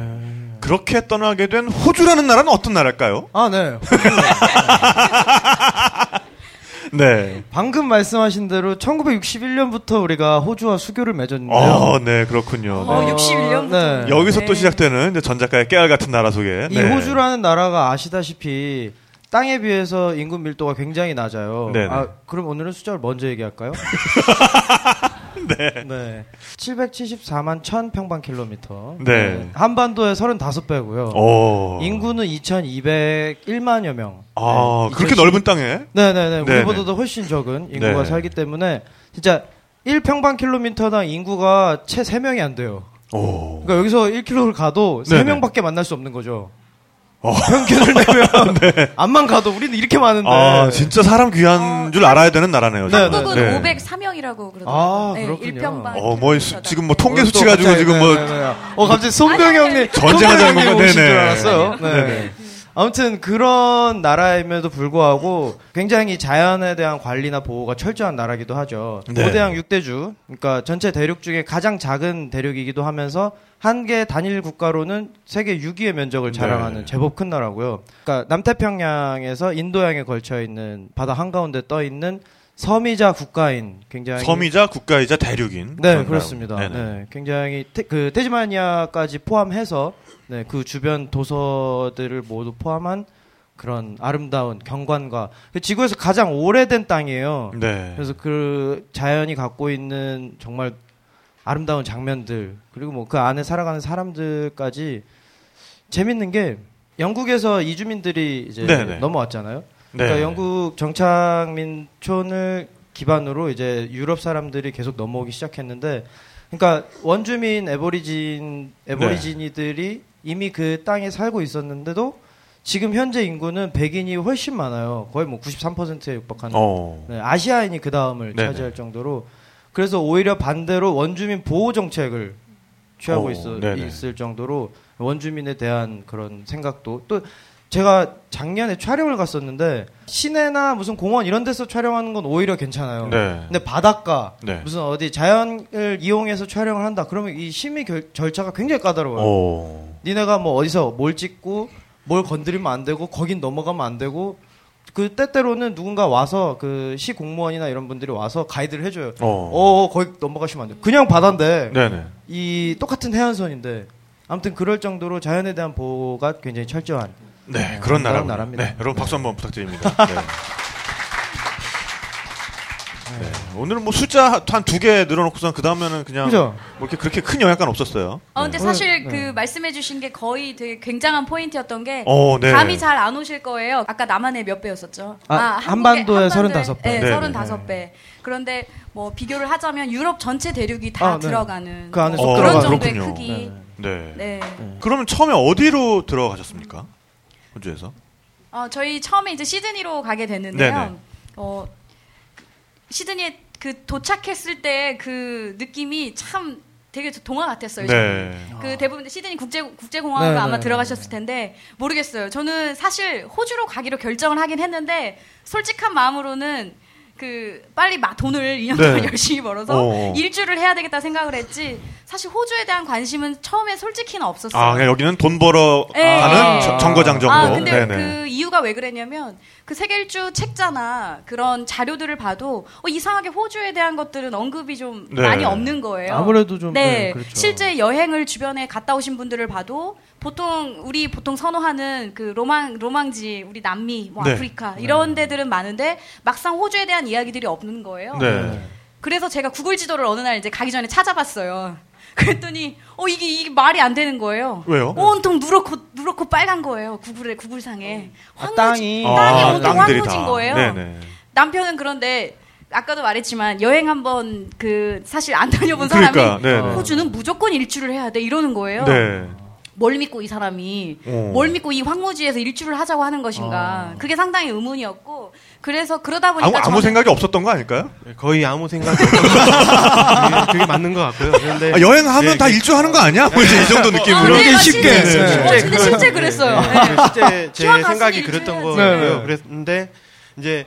그렇게 떠나게 된 호주라는 나라는 어떤 나라일까요? 아, 네. 네. 방금 말씀하신 대로 1961년부터 우리가 호주와 수교를 맺었는데요. 어, 네, 그렇군요. 어, 61년부터. 네. 여기서 네. 또 시작되는 전 작가의 깨알 같은 나라 소개. 이 네. 호주라는 나라가 아시다시피 땅에 비해서 인구 밀도가 굉장히 낮아요. 네네. 아, 그럼 오늘은 숫자를 먼저 얘기할까요? 네. 774만 1000평방킬로미터. 네. 한반도의 35배고요. 오. 인구는 2201만여 명. 아, 네, 그렇게 2010 넓은 땅에? 네네네. 네네. 우리보다도 훨씬 적은 인구가 네네. 살기 때문에 진짜 1평방킬로미터당 인구가 채 3명이 안 돼요. 오. 그러니까 여기서 1km를 가도 네네. 3명밖에 만날 수 없는 거죠. 어. 평균을 내면 암만 가도 우리는 이렇게 많은데. 아, 진짜 사람 귀한 줄 알아야 되는 나라네요. 네, 정말. 한국은 네. 504명이라고 그러더라고요. 아, 네, 그렇군요. 어, 뭐, 수- 지금 뭐 통계 오늘 수치 또 가지고 갑자기, 지금 뭐. 네, 네, 네. 어 갑자기 손병 형님 전쟁하자는 건가? 오신 줄 네네. 알았어요. 네. 아무튼 그런 나라임에도 불구하고 굉장히 자연에 대한 관리나 보호가 철저한 나라기도 하죠. 네. 고대양 6대주, 그러니까 전체 대륙 중에 가장 작은 대륙이기도 하면서 한 개 단일 국가로는 세계 6위의 면적을 자랑하는 네. 제법 큰 나라고요. 그러니까 남태평양에서 인도양에 걸쳐 있는 바다 한가운데 떠 있는 섬이자 국가인 굉장히 섬이자 국가이자 대륙인. 네, 그렇습니다. 네네. 네, 굉장히 테, 그 테즈마니아까지 포함해서 네, 그 주변 도서들을 모두 포함한 그런 아름다운 경관과 그 지구에서 가장 오래된 땅이에요. 네. 그래서 그 자연이 갖고 있는 정말 아름다운 장면들 그리고 뭐 그 안에 살아가는 사람들까지 재밌는 게 영국에서 이주민들이 이제 네네. 넘어왔잖아요. 네. 그러니까 영국 정착민촌을 기반으로 이제 유럽 사람들이 계속 넘어오기 시작했는데, 그러니까 원주민 에버리진 에버리지니들이 이미 그 땅에 살고 있었는데도 지금 현재 인구는 백인이 훨씬 많아요. 거의 뭐 93%에 육박하는. 어. 네, 아시아인이 그 다음을. 차지할 정도로. 그래서 오히려 반대로 원주민 보호 정책을 취하고 오, 있어, 네네. 있을 정도로 원주민에 대한 그런 생각도 또 제가 작년에 촬영을 갔었는데 시내나 무슨 공원 이런 데서 촬영하는 건 오히려 괜찮아요. 네. 근데 바닷가 네. 무슨 어디 자연을 이용해서 촬영을 한다 그러면 이 심의 결- 절차가 굉장히 까다로워요. 오. 니네가 뭐 어디서 뭘 찍고 뭘 건드리면 안 되고 거긴 넘어가면 안 되고 그 때때로는 누군가 와서 그 시 공무원이나 이런 분들이 와서 가이드를 해줘요. 어. 어, 어 거기 넘어가시면 안 돼. 그냥 바다인데 네네. 이 똑같은 해안선인데 아무튼 그럴 정도로 자연에 대한 보호가 굉장히 철저한 네, 그런 나라. 나라입니다. 네, 여러분 박수 한번 부탁드립니다. 네. 네, 오늘은 뭐 숫자 한 두 개 늘어놓고선 그 다음에는 그냥 그죠? 뭐 이렇게 그렇게 큰 영향감 없었어요. 어, 근데 네. 사실 네. 그 말씀해주신 게 거의 되게 굉장한 포인트였던 게 어, 네. 감이 잘 안 오실 거예요. 아까 남한의 몇 배였었죠? 아, 한국의- 한반도의 한반도의- 35배. 네, 네, 35배. 그런데 뭐 비교를 하자면 유럽 전체 대륙이 다 아, 네. 들어가는 그 안에 뭐속 그런 정도의 그렇군요. 크기. 네. 네. 그러면 처음에 어디로 들어가셨습니까? 호주에서? 어, 저희 처음에 이제 시드니로 가게 됐는데요. 네네. 어, 그 시드니에 그 도착했을 때 그 느낌이 참 되게 동화 같았어요. 네. 그 대부분 시드니 국제 국제공항으로 네, 아마 네, 들어가셨을 텐데 모르겠어요. 저는 사실 호주로 가기로 결정을 하긴 했는데 솔직한 마음으로는 그 빨리 마, 돈을 2년 네. 동안 열심히 벌어서 어. 일주를 해야 되겠다 생각을 했지. 사실 호주에 대한 관심은 처음에 솔직히는 없었어요. 아, 여기는 돈 벌어 네. 가는 저- 정거장 정도. 아, 근데 네네. 그 이유가 왜 그랬냐면 그 세계 일주 책자나 그런 자료들을 봐도 어, 이상하게 호주에 대한 것들은 언급이 좀 네. 많이 없는 거예요. 아무래도 좀, 네, 네, 그렇죠. 실제 여행을 주변에 갔다 오신 분들을 봐도 보통 우리 보통 선호하는 그 로망 로망지 우리 남미 뭐 네. 아프리카 이런 데들은 많은데 막상 호주에 대한 이야기들이 없는 거예요. 네. 그래서 제가 구글 지도를 어느 날 이제 가기 전에 찾아봤어요. 그랬더니 어 이게 이게 말이 안 되는 거예요. 왜요? 온통 누렇고 누렇고 빨간 거예요. 구글에 구글상에 황무지 땅이. 땅이 아, 온통 땅들이 황무진 다. 거예요. 네네. 남편은 그런데 아까도 말했지만 여행 한번 그 사실 안 다녀본 그러니까, 사람이 네네. 호주는 무조건 일주를 해야 돼 이러는 거예요. 네. 뭘 믿고 이 사람이 어. 뭘 믿고 이 황무지에서 일주를 하자고 하는 것인가 그게 상당히 의문이었고 그래서 그러다 보니까 아무, 아무 저는 생각이 없었던 거 아닐까요? 네, 거의 아무 생각이 없어요. 그게, 그게 맞는 것 같고요. 그런데 아, 여행하면 네, 다 일주 하는 거 아니야? 뭐 이제 이 정도 느낌으로. 아, 네, 쉽게. 쉽게. 네. 어, 근데 실제 그랬어요. 네. 실제 제 생각이 일주 그랬던. 거고요. 네, 네. 그랬는데 이제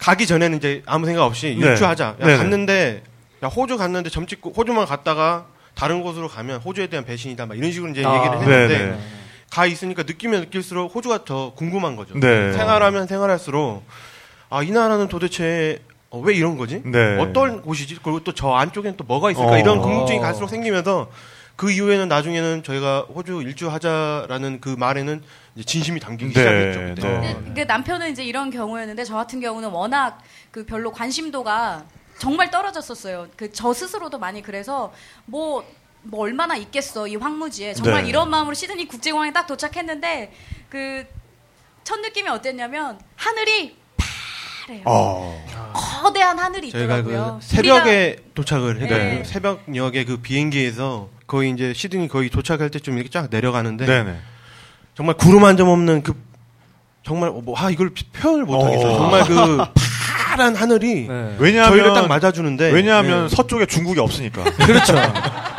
가기 전에는 이제 아무 생각 없이 네. 일주 하자. 야. 갔는데 야 호주 갔는데 점 찍고 호주만 갔다가 다른 곳으로 가면 호주에 대한 배신이다. 막 이런 식으로 이제 아, 얘기를 했는데 네네. 가 있으니까 느끼면 느낄수록 호주가 더 궁금한 거죠. 네. 생활하면 생활할수록 아 이 나라는 도대체 어, 왜 이런 거지? 네. 어떤 곳이지? 그리고 또 저 안쪽엔 또 뭐가 있을까? 어. 이런 궁금증이 갈수록 생기면서 그 이후에는 나중에는 저희가 호주 일주하자라는 그 말에는 이제 진심이 담기기 네, 시작했죠. 네. 근데 그 남편은 이제 이런 경우였는데 저 같은 경우는 워낙 그 별로 관심도가 정말 떨어졌었어요. 그 저 스스로도 많이 그래서 뭐, 뭐 얼마나 있겠어 이 황무지에 정말 네. 이런 마음으로 시드니 국제공항에 딱 도착했는데 그 첫 느낌이 어땠냐면 하늘이 파래요. 어. 거대한 하늘이 저희가 있더라고요. 그 새벽에 도착을 했거든요. 네. 새벽녘에 그 비행기에서 거의 이제 시드니 거의 도착할 때쯤 이렇게 쫙 내려가는데 네네. 정말 구름 한 점 없는 그 정말 뭐 아 이걸 표현을 못 하겠어요. 어. 정말 그 파란 하늘이 네. 왜냐하면 저희를 딱 맞아주는데 왜냐하면 네. 서쪽에 중국이 없으니까. 그렇죠.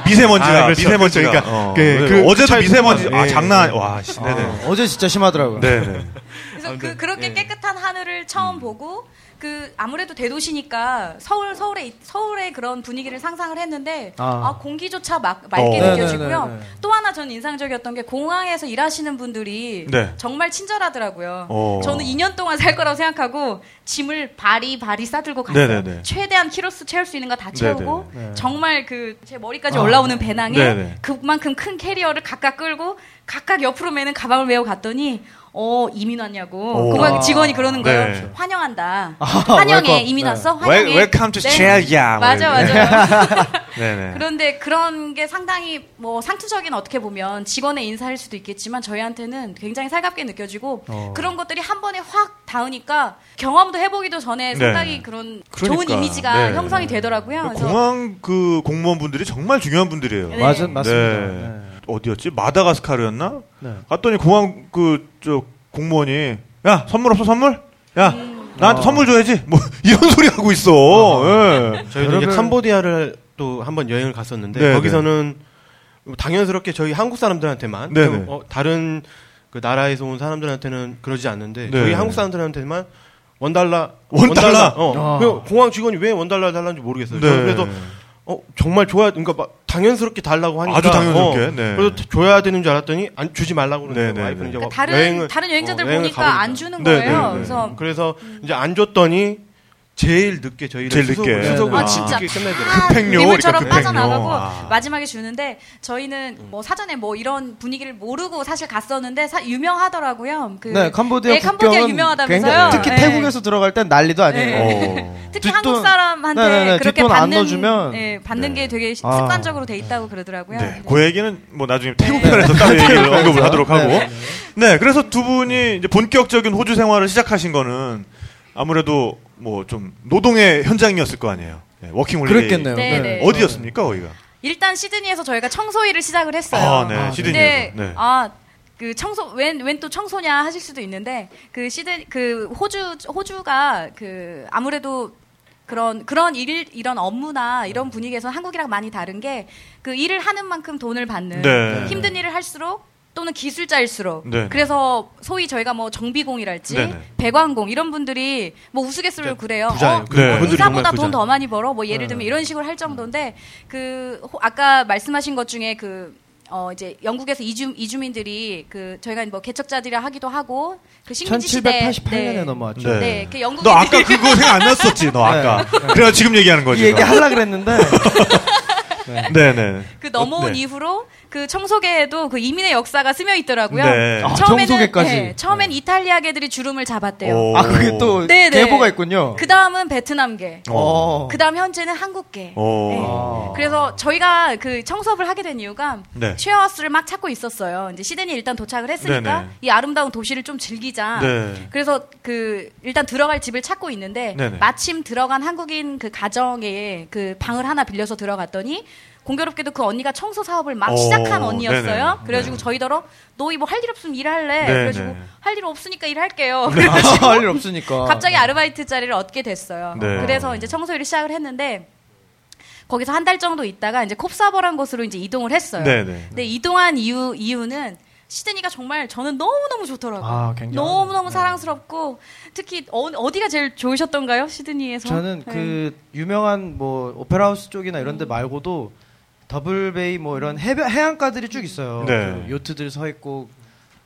미세먼지가 아, 그렇죠. 미세먼지가. 그러니까 어. 그- 네. 그- 어제도 미세먼지. 아 네. 장난. 와, 씨, 네네. 아, 어제 진짜 심하더라고요. 네네. 그래서 아, 그, 네. 그렇게 네. 깨끗한 하늘을 처음 보고 그 아무래도 대도시니까 서울 서울의 서울의 그런 분위기를 상상을 했는데 아. 아, 공기조차 막, 맑게 어. 느껴지고요. 네네네네. 또 하나 전 인상적이었던 게 공항에서 일하시는 분들이 네. 정말 친절하더라고요. 어. 저는 2년 동안 살 거라고 생각하고 짐을 바리 바리 싸들고 갔어요. 네네네. 최대한 키로수 채울 수 있는 거 다 채우고 네네. 네. 정말 그 제 머리까지 올라오는 배낭에 네네. 그만큼 큰 캐리어를 각각 끌고 각각 옆으로 매는 가방을 메고 갔더니 어 이민 왔냐고 오. 공항 직원이 그러는 거예요. 네. 환영한다. 아, 환영해 welcome. 이민 네. 왔어? 환영해. To Australia. 뭐 맞아. 맞아. 그런데 그런 게 상당히 뭐 상투적인 어떻게 보면 직원의 인사일 수도 있겠지만 저희한테는 굉장히 살갑게 느껴지고 어. 그런 것들이 한 번에 확 닿으니까 경험도 해보기도 전에 네. 상당히 그런 좋은 그러니까. 이미지가 네. 형성이 되더라고요. 그래서 공항 그 공무원분들이 정말 중요한 분들이에요. 네. 맞아, 맞습니다. 네. 네. 어디였지? 마다가스카르였나? 네. 갔더니 공항 그 저 공무원이 야 선물 없어 선물? 야 음. 나한테 어. 선물 줘야지. 뭐 이런 소리 하고 있어. 예. 저희도 이제 캄보디아를 또 한번 여행을 갔었는데 네, 거기서는 당연스럽게 저희 한국 사람들한테만 네, 좀, 네. 어, 다른 그 나라에서 온 사람들한테는 그러지 않는데 네, 저희 네. 한국 사람들한테만 원달러 원달러? 어. 아. 그 공항 직원이 왜 원달러 달라는지 모르겠어요. 네. 그래서 어 정말 좋아 그러니까 막 당연스럽게 달라고 하니까 아주 당연스럽게, 어, 네. 그래서 줘야 되는 줄 알았더니 안 주지 말라고 그러는 네, 거예요. 네, 와이프는 네. 이제 그러니까 뭐 다른 여행을 다른 여행자들 여행을 보니까. 안 주는 네, 거예요. 네, 네. 그래서 그래서 이제 안 줬더니 제일 늦게 저희를 제일 수속을, 늦게. 수속을 아, 진짜 늦게 끝내더라고요. 다 급행료, 미물처럼 그러니까. 빠져나가고 아. 마지막에 주는데 저희는 뭐 사전에 뭐 이런 분위기를 모르고 사실 갔었는데 사- 유명하더라고요. 그 네, 캄보디아 네, 캄보디아 유명하다면서요. 굉장히- 특히 네. 태국에서 들어갈 땐 난리도 아니에요. 네. 특히 뒷돈- 한국 사람한테 네네네, 그렇게 뒷돈 안 받는 넣어주면 네, 받는 게 되게 시- 아. 습관적으로 돼 있다고 그러더라고요. 네, 그 얘기는 뭐 나중에 태국 편에서 따로 네. 얘기를 언급을. 하도록 하고. 네, 네, 그래서 두 분이 이제 본격적인 호주 생활을 시작하신 거는 아무래도 뭐 좀 노동의 현장이었을 거 아니에요. 네, 워킹 홀리데이. 그랬겠네요. 네, 네. 어디였습니까, 거기가? 일단 시드니에서 저희가 청소 일을 시작을 했어요. 아, 네, 근데 시드니에서. 네. 아, 그 청소 웬웬 또 청소냐 하실 수도 있는데 그 시드 그 호주 호주가 그 아무래도 그런 그런 일 이런 업무나 이런 분위기에서 한국이랑 많이 다른 게 그 일을 하는 만큼 돈을 받는 네. 힘든 일을 할수록 또는 기술자일수록 네. 그래서 소위 저희가 뭐 정비공이랄지 네, 네. 배관공 이런 분들이 뭐 우스갯소리를 그래요. 부자예요. 어, 그 네. 의사보다 돈. 더 많이 벌어 뭐 예를 들면 이런 식으로 할 정도인데 그 호- 아까 말씀하신 것 중에 그 어 이제 영국에서 이주 이주민들이 그 저희가 뭐 개척자들이라 하기도 하고 그 식민지 시대 1788년에 넘어왔죠. 네. 네, 그 영국인들이 너 아까 그거 생각 안 났었지, 너 아까. 그래가 지금 얘기하는 거지. 이 얘기 너. 하려 그랬는데 네, 네. 그 넘어온 네. 이후로 그 청소계에도 그 이민의 역사가 스며 있더라고요. 네. 아, 처음에는 청소계까지? 네, 처음엔 이탈리아계들이 주름을 잡았대요. 오. 아 그게 또 네, 네. 계보가 있군요. 그 다음은 베트남계. 어. 그 다음 현재는 한국계. 오. 네. 그래서 저희가 그 청소업을 하게 된 이유가 네. 쉐어하우스를 막 찾고 있었어요. 이제 시드니 일단 도착을 했으니까 네네. 이 아름다운 도시를 좀 즐기자. 네. 그래서 그 일단 들어갈 집을 찾고 있는데 네네. 마침 들어간 한국인 그 가정에 그 방을 하나 빌려서 들어갔더니 공교롭게도 그 언니가 청소 사업을 막 오, 시작한 언니였어요. 네네. 그래가지고 저희더러 너희 뭐 할 일 없으면 일할래. 네네. 그래가지고 할 일 없으니까 일할게요. 아, 그래가지고 할일 없으니까. 갑자기 아르바이트 자리를 얻게 됐어요. 네. 그래서 이제 청소 일을 시작을 했는데 거기서 한 달 정도 있다가 이제 콥사버란 곳으로 이제 이동을 했어요. 네네. 근데 이동한 이유 이유는 시드니가 정말 저는 너무 너무 좋더라고요. 아, 굉장히. 너무 너무 네. 사랑스럽고 특히 어, 디가 제일 좋으셨던가요, 시드니에서? 저는 네. 그 유명한 뭐 오페라 하우스 쪽이나 이런 데 말고도 더블베이 뭐 이런 해변 해안가들이 쭉 있어요. 네. 그 요트들 서 있고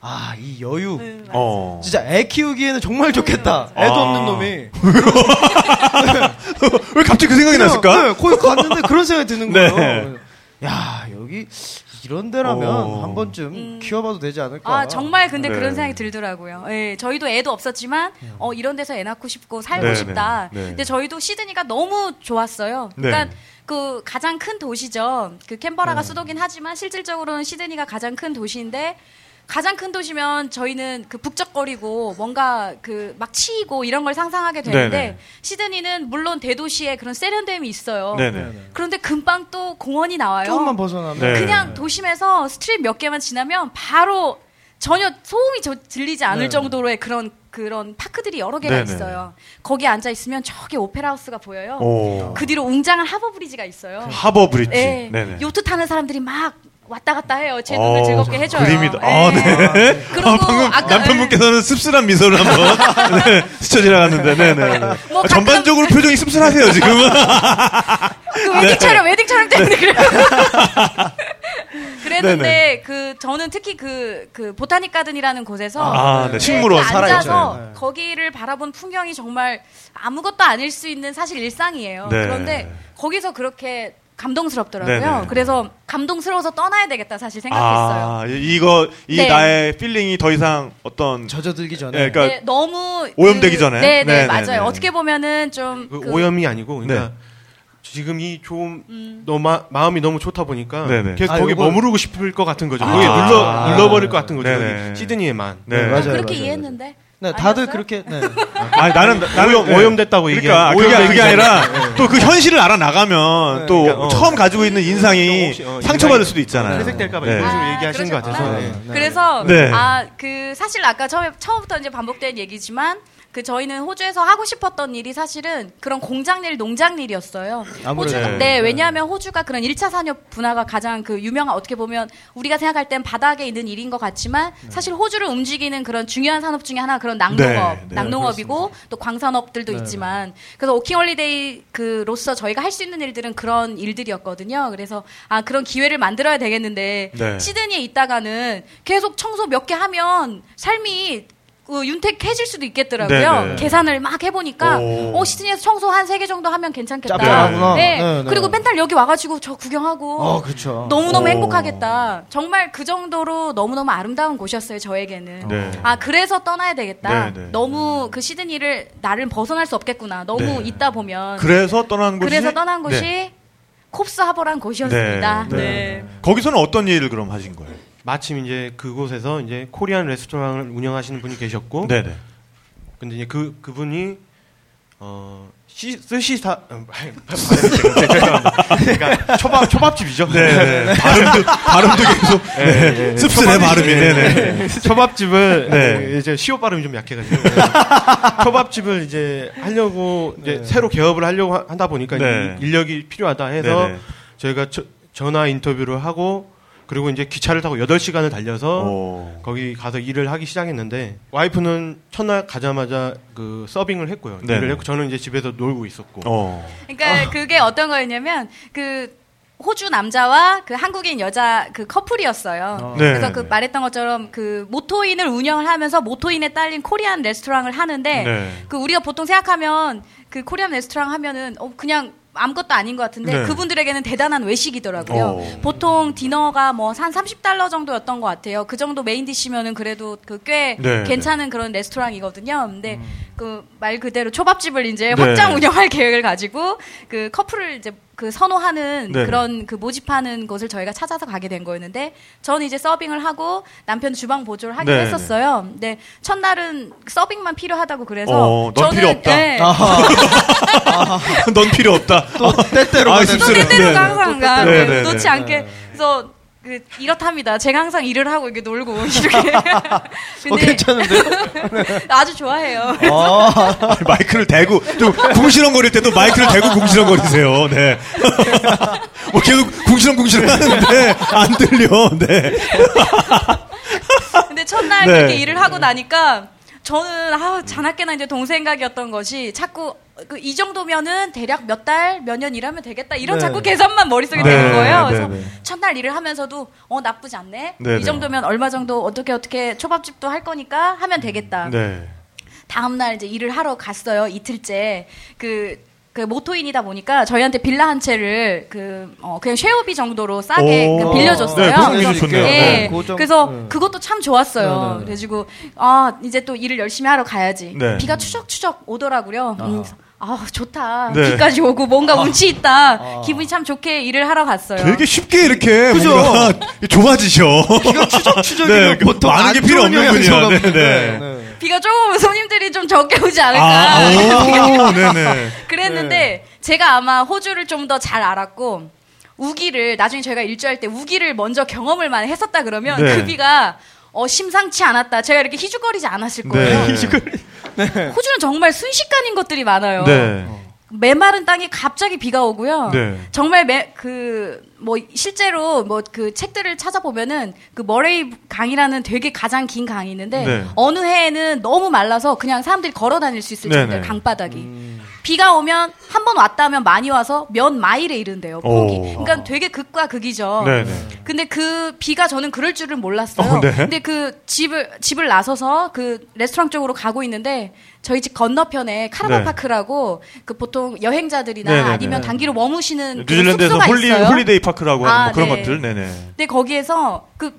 아, 이 여유. 네. 어. 진짜 애 키우기에는 정말 좋겠다. 애도 아. 없는 놈이. 왜 갑자기 그 생각이 났을까? 네, 거기 갔는데 그런 생각이 드는 네. 거예요. 야, 여기 이런 데라면 오. 한 번쯤 음. 키워봐도 되지 않을까. 아 정말 근데 네. 그런 생각이 들더라고요. 예, 저희도 애도 없었지만 어 이런 데서 애 낳고 싶고 살고 네, 싶다. 네, 네. 근데 저희도 시드니가 너무 좋았어요. 네. 그러니까 그 가장 큰 도시죠. 그 캔버라가 네. 수도긴 하지만 실질적으로는 시드니가 가장 큰 도시인데 가장 큰 도시면 저희는 그 북적거리고 뭔가 그 막 치이고 이런 걸 상상하게 되는데 네네. 시드니는 물론 대도시에 그런 세련됨이 있어요. 네네. 그런데 금방 또 공원이 나와요. 조금만 벗어나면. 네. 그냥 도심에서 스트릿 몇 개만 지나면 바로 전혀 소음이 저- 들리지 않을 네. 정도로의 그런 그런 파크들이 여러 개가 네네. 있어요. 거기 앉아 있으면 저기 오페라 하우스가 보여요. 오. 그 뒤로 웅장한 하버 브리지가 있어요. 하버 브릿지. 네. 네네. 요트 타는 사람들이 막 왔다 갔다 해요. 제 눈을 어, 즐겁게 해줘요. 그림이다. 아, 네. 그리고 아, 방금 아까- 남편분께서는 씁쓸한 미소를 한번 네, 스쳐 지나갔는데, 네네. 뭐 아, 전반적으로 표정이 씁쓸하세요, 지금은. 그 웨딩 네. 촬영, 웨딩 촬영 때문에 그래요. 그랬는데 네네. 그 저는 특히 그, 그 보타닉 가든이라는 곳에서 아, 네, 식물원 그 살아있죠. 앉아서 네. 거기를 바라본 풍경이 정말 아무것도 아닐 수 있는 사실 일상이에요. 네. 그런데 거기서 그렇게 감동스럽더라고요. 네네. 그래서 감동스러워서 떠나야 되겠다 사실 생각했어요. 아, 이- 이거, 이 네. 나의 feeling이 더 이상 어떤. 젖어들기 전에. 네, 그러니까 네, 너무 오염되기 그- 전에? 네, 네, 네, 네, 맞아요. 네. 어떻게 보면은 좀 그 그- 오염이 아니고 그러니까 네. 지금 이 좋은 음. 너 마, 마음이 너무 좋다 보니까 네네. 계속 아, 거기 요거- 머무르고 싶을 것 같은 거죠. 아. 거기 눌러 아. 눌러버릴 것 같은 거죠. 네네. 시드니에만. 네. 네, 난 맞아요, 그렇게 맞아요, 이해했는데. 네, 다들 아니었어요? 그렇게 네. 아니, 나는, 나는. 오염, 네. 오염됐다고 그러니까 얘기해. 그게, 그게. 아니라 또 그 현실을 알아 나가면 네, 또 그러니까, 어. 처음 가지고 있는 인상이 혹시, 어, 상처받을 수도 있잖아요. 회색될까봐 네. 이런 식으로 아, 얘기하시는 것. 같아서. 네. 네. 그래서 네. 아그 사실 아까 처음 처음부터 이제 반복된 얘기지만 그 저희는 호주에서 하고 싶었던 일이 사실은 그런 공장 일, 농장 일이었어요. 아무래도. 호주, 네. 네, 왜냐하면 호주가 그런 1차 산업 분야가 가장 그 유명한 어떻게 보면 우리가 생각할 땐 바닥에 있는 일인 것 같지만 사실 호주를 움직이는 그런 중요한 산업 중에 하나 그런 낙농업, 네, 네, 낙농업이고 또 광산업들도 네, 있지만 그래서 워킹홀리데이 그로서 저희가 할 수 있는 일들은 그런 일들이었거든요. 그래서 아 그런 기회를 만들어야 되겠는데 네. 시드니에 있다가는 계속 청소 몇 개 하면 삶이 그 윤택해질 수도 있겠더라고요. 네, 네. 계산을 막 해보니까 오. 어 시드니에서 청소 한 세 개 정도 하면 괜찮겠다. 네. 네, 네. 그리고 맨날 여기 와가지고 저 구경하고 어, 그렇죠. 너무너무 오. 행복하겠다. 정말 그 정도로 너무너무 아름다운 곳이었어요, 저에게는. 네. 아, 그래서 떠나야 되겠다. 네, 네. 너무 그 시드니를 나를 벗어날 수 없겠구나. 너무 네. 있다 보면. 그래서 떠난 곳이 그래서 떠난 곳이 네. 콥스 하버란 곳이었습니다. 거기서는 어떤 일을 그럼 하신 거예요? 마침 이제 그곳에서 이제 코리안 레스토랑을 운영하시는 분이 계셨고, 네네. 근데 이제 그 그분이 어 시, 스시사 음, 발음이 죄송합니다. 그러니까 초밥 초밥집이죠. 네, 네. 발음도- 발음도 계속, 네. 씁쓸해, 발음이. 네, 네. 초밥집을 네. 네, 이제 시오 발음이 좀 약해가지고 네. 초밥집을 이제 하려고 이제 새로 개업을 하려고 하- 하다 보니까 네. 이 인력이 필요하다 해서 네, 네. 저희가 저- 전화 인터뷰를 하고 그리고 이제 기차를 타고 8시간을 달려서 거기 가서 일을 하기 시작했는데 와이프는 첫날 가자마자 그 서빙을 했고요. 네네. 일을 했고 저는 이제 집에서 놀고 있었고. 어. 그러니까 그게 어떤 거였냐면 그 호주 남자와 그 한국인 여자 그 커플이었어요. 네. 그래서 그 말했던 것처럼 그 모토인을 운영을 하면서 모토인에 딸린 코리안 레스토랑을 하는데 네. 그 우리가 보통 생각하면 그 Korean 레스토랑 하면은 어 그냥 아무것도 아닌 것 같은데 네. 그분들에게는 대단한 외식이더라고요. 어. 보통 디너가 뭐 한 30달러 정도였던 것 같아요. 그 정도 main dish면은 그래도 그꽤 네, 괜찮은 그런 레스토랑이거든요. 근데 그말 그대로 초밥집을 이제 네. 확장 운영할 계획을 가지고 그 커플을 이제 그 선호하는 네. 그런 그 모집하는 곳을 저희가 찾아서 가게 된 거였는데 저는 이제 서빙을 하고 남편 주방 보조를 하기로 네, 했었어요. 근데 첫날은 서빙만 필요하다고 그래서 어, 넌 저는 필요 없다. 네. 넌 필요 없다. 또 때때로 아, 또 씁쓸해. 때때로 네. 항상 가 네, 네, 놓지 네. 않게 그래서 그 이렇답니다. 제가 항상 일을 하고 이렇게 놀고 이렇게. 어, 괜찮은데요? 아주 좋아해요. 아니, 마이크를 대고 좀 궁시렁거릴 때도 마이크를 대고 궁시렁거리세요. 네. 뭐 계속 궁시렁궁시렁 하는데 안 들려. 네. 근데 첫날 네. 그렇게 일을 하고 나니까 저는 아 자나깨나 이제 동생각이었던 것이 자꾸 그 이 정도면은 대략 몇 달 몇 년 일하면 되겠다 이런 네. 자꾸 계산만 머릿속에 네, 되는 거예요. 네, 그래서 네. 첫날 일을 하면서도 어 나쁘지 않네. 네, 이 네. 정도면 얼마 정도 어떻게 어떻게 초밥집도 할 거니까 하면 되겠다. 네. 다음 날 이제 일을 하러 갔어요. 이틀째. 그, 그 모토인이다 보니까 저희한테 빌라 한 채를 그, 어, 그냥 쉐어비 정도로 싸게 오. 그 빌려줬어요. 네, 그런 게 좋네요. 예. 네. 고정- 그래서 네. 그것도 참 좋았어요. 네, 네, 네. 그래가지고, 아, 이제 또 일을 열심히 하러 가야지. 네. 비가 추적추적 오더라고요. 음, 그래서 아, 좋다. 네. 비까지 오고 뭔가 아. 운치 있다. 기분이 참 좋게 일을 하러 갔어요. 되게 쉽게 이렇게 그죠? 좁아지셔. 비가 추적 추적이면 네, 보통 많은 게안 필요 없는 분이야. 영향이 네, 네. 비가 조금 손님들이 좀 적게 오지 않을까. 아, 오, 네네. 그랬는데 제가 아마 호주를 좀 더 잘 알았고 우기를 나중에 저희가 일주할 때 우기를 먼저 경험을 많이 했었다 그러면 네. 그 비가 어, 심상치 않았다. 제가 이렇게 희죽거리지 않았을 거예요. 네. 호주는 정말 순식간인 것들이 많아요. 네. 메마른 땅에 갑자기 비가 오고요. 네. 정말 매, 그, 뭐, 실제로 뭐 그 책들을 찾아보면은 그 머레이 강이라는 되게 가장 긴 강이 있는데 네. 어느 해에는 너무 말라서 그냥 사람들이 걸어 다닐 수 있을 정도의. 강바닥이. 비가 오면 한 번 왔다 하면 많이 와서 몇 마일에 이른대요, 폭이. 오. 그러니까 되게 극과 극이죠. 네네. 근데 그 비가 저는 그럴 줄은 몰랐어요. 어, 네. 근데 그 집을 집을 나서서 그 레스토랑 쪽으로 가고 있는데 저희 집 건너편에 카라반 네. park라고 그 보통 여행자들이나 네네네. 아니면 단기로 머무시는 그 뉴질랜드에서 홀리, 있어요. 홀리데이 파크라고 하는 아, 뭐 그런 네. 것들. 네네. 근데 거기에서 그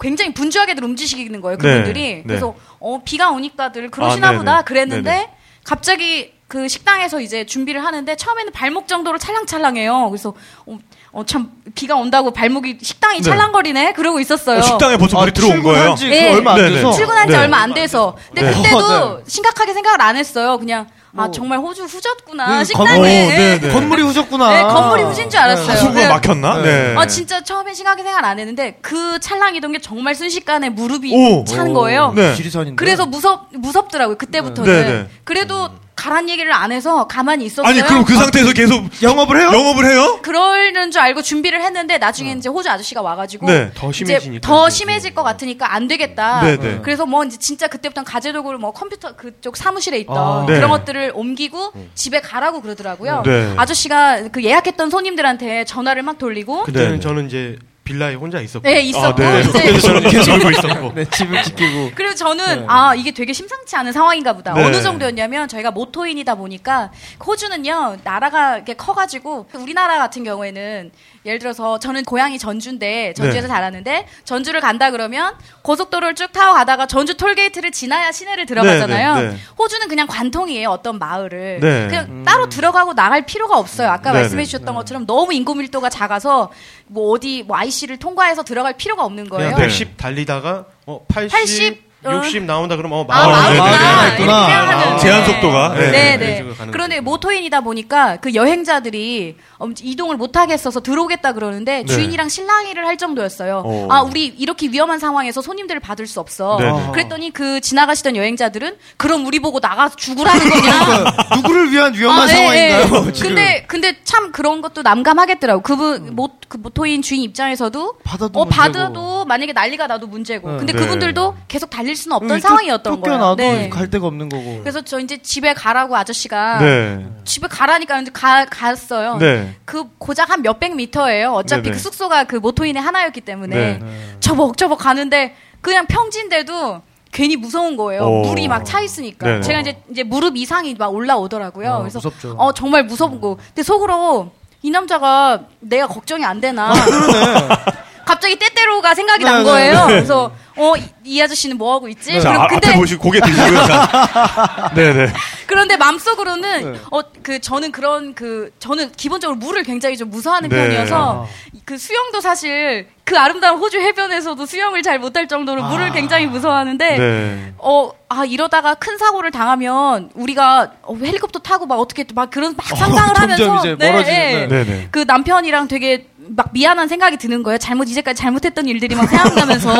굉장히 분주하게들 움직이는 거예요, 네, 그분들이. 네. 그래서 어 비가 오니까들 그러시나 아. 보다 그랬는데. 갑자기 그 식당에서 이제 준비를 하는데 처음에는 발목 정도로 찰랑찰랑해요. 그래서 어, 어, 참 비가 온다고 발목이 식당이 네. 찰랑거리네 그러고 있었어요. 어, 식당에 벌써 물이 들어온 거예요? 네. 네네. 출근한 지 네. 얼마 안 돼서. 근데 네. 그때도 어, 심각하게 생각을 안 했어요. 그냥 아 정말 호주 후졌구나 네, 식당에 건- 어, 네, 네. 건물이 후졌구나. 네, 건물이 후진 줄 알았어요. 하수구가 네. 막혔나? 네. 아 진짜 처음에 심하게 생각 안 했는데 그 찰랑이던 게 정말 순식간에 무릎이 오. 찬 거예요. 네. 지리산인데. 그래서 무섭 무섭더라고요 그때부터는. 네, 네. 그래도 가란 얘기를 안 해서 가만히 있었어요. 아니 그럼 그 상태에서 계속 영업을 해요? 영업을 해요? 그러는 줄 알고 준비를 했는데 나중에 이제 호주 아저씨가 와가지고 네. 더 이제 심해지니까. 더 심해질 것 같으니까 안 되겠다. 네, 네. 그래서 뭐 이제 진짜 그때부터 가재 도구를 뭐 컴퓨터 그쪽 사무실에 있던 아. 네. 그런 것들을 옮기고 집에 가라고 그러더라고요. 네. 아저씨가 그 예약했던 손님들한테 전화를 막 돌리고 그때는 네. 저는 이제 빌라에 혼자 있었고. 네, 있었고 아, 네. 이제 그래서 저는 계속 살고 있었고. 네, 집을 지키고. 그리고 저는 아 이게 되게 심상치 않은 상황인가 보다. 네. 어느 정도였냐면 저희가 모토인이다 보니까 호주는요 나라가 이렇게 커가지고 우리나라 같은 경우에는 예를 들어서 저는 고향이 전주인데 전주에서 네. 자랐는데 전주를 간다 그러면 고속도로를 쭉 타고 가다가 전주 톨게이트를 지나야 시내를 들어가잖아요. 네, 네, 네. 호주는 그냥 관통이에요 어떤 마을을 네. 그냥 따로 들어가고 나갈 필요가 없어요. 아까 네, 말씀해 네. 주셨던 것처럼 너무 인구 밀도가 작아서 뭐 어디 뭐 IC를 통과해서 들어갈 필요가 없는 거예요. 그냥 110 달리다가 어 80, 80, 어. 60 나온다 그러면 어 아, 마흔. 네. 이렇게 있구나. 제한 속도가. 네, 네. 네. 그런데. 모토인이다 보니까 그 여행자들이 엄- 이동을 못 하겠어서 들어오겠다 그러는데 네. 주인이랑 실랑이를 할 정도였어요. 어. 아, 우리 이렇게 위험한 상황에서 손님들을 받을 수 없어. 네, 네. 그랬더니 그 지나가시던 여행자들은 그럼 우리 보고 나가서 죽으라는 거냐? 그러니까 누구를 위한 위험한 아, 네, 상황인가요? 네. 지금? 근데 근데 참 그런 것도 남감하겠더라고. 그분 모, 그 모토인 주인 입장에서도 받아도 어 문제고. 받아도 만약에 난리가 나도 문제고. 네. 근데 네. 그분들도 계속 달릴 수는 없던 쫓- 상황이었던 거예요. 쫓겨나도 네. 갈 데가 없는 거고. 그래서 저 이제 집에 가라고 아저씨가 네. 집에 가라니까 이제 가, 갔어요. 네. 그 고작 한 몇백 미터예요. 어차피 네네. 그 숙소가 그 모토인의 하나였기 때문에 네. 저벅저벅 가는데 그냥 평지인데도 괜히 무서운 거예요. 오. 물이 막 차 있으니까. 네네. 제가 이제 이제 무릎 이상이 막 올라오더라고요. 어, 그래서 무섭죠. 어 정말 무섭고. 근데 속으로 이 남자가 내가 걱정이 안 되나. 갑자기 때때로가 생각이 난 네, 거예요. 네. 그래서 어이 아저씨는 뭐 하고 있지? 자, 그리고 아, 근데 앞에 보시고 고개 드시고요. 자. 네네. 그런데 마음속으로는 네. 어그 저는 그런 그 저는 기본적으로 물을 굉장히 좀 무서워하는 네. 편이어서 그 수영도 사실 그 아름다운 호주 해변에서도 수영을 잘 못할 정도로 물을 굉장히 무서워하는데 아. 네. 어아 이러다가 큰 사고를 당하면 우리가 어, 헬리콥터 타고 막 어떻게 막 그런 막 상상을 점점 하면서 이제 멀어지는, 네. 네네. 그 남편이랑 되게 막 미안한 생각이 드는 거예요. 잘못 이제까지 잘못했던 일들이 막 생각나면서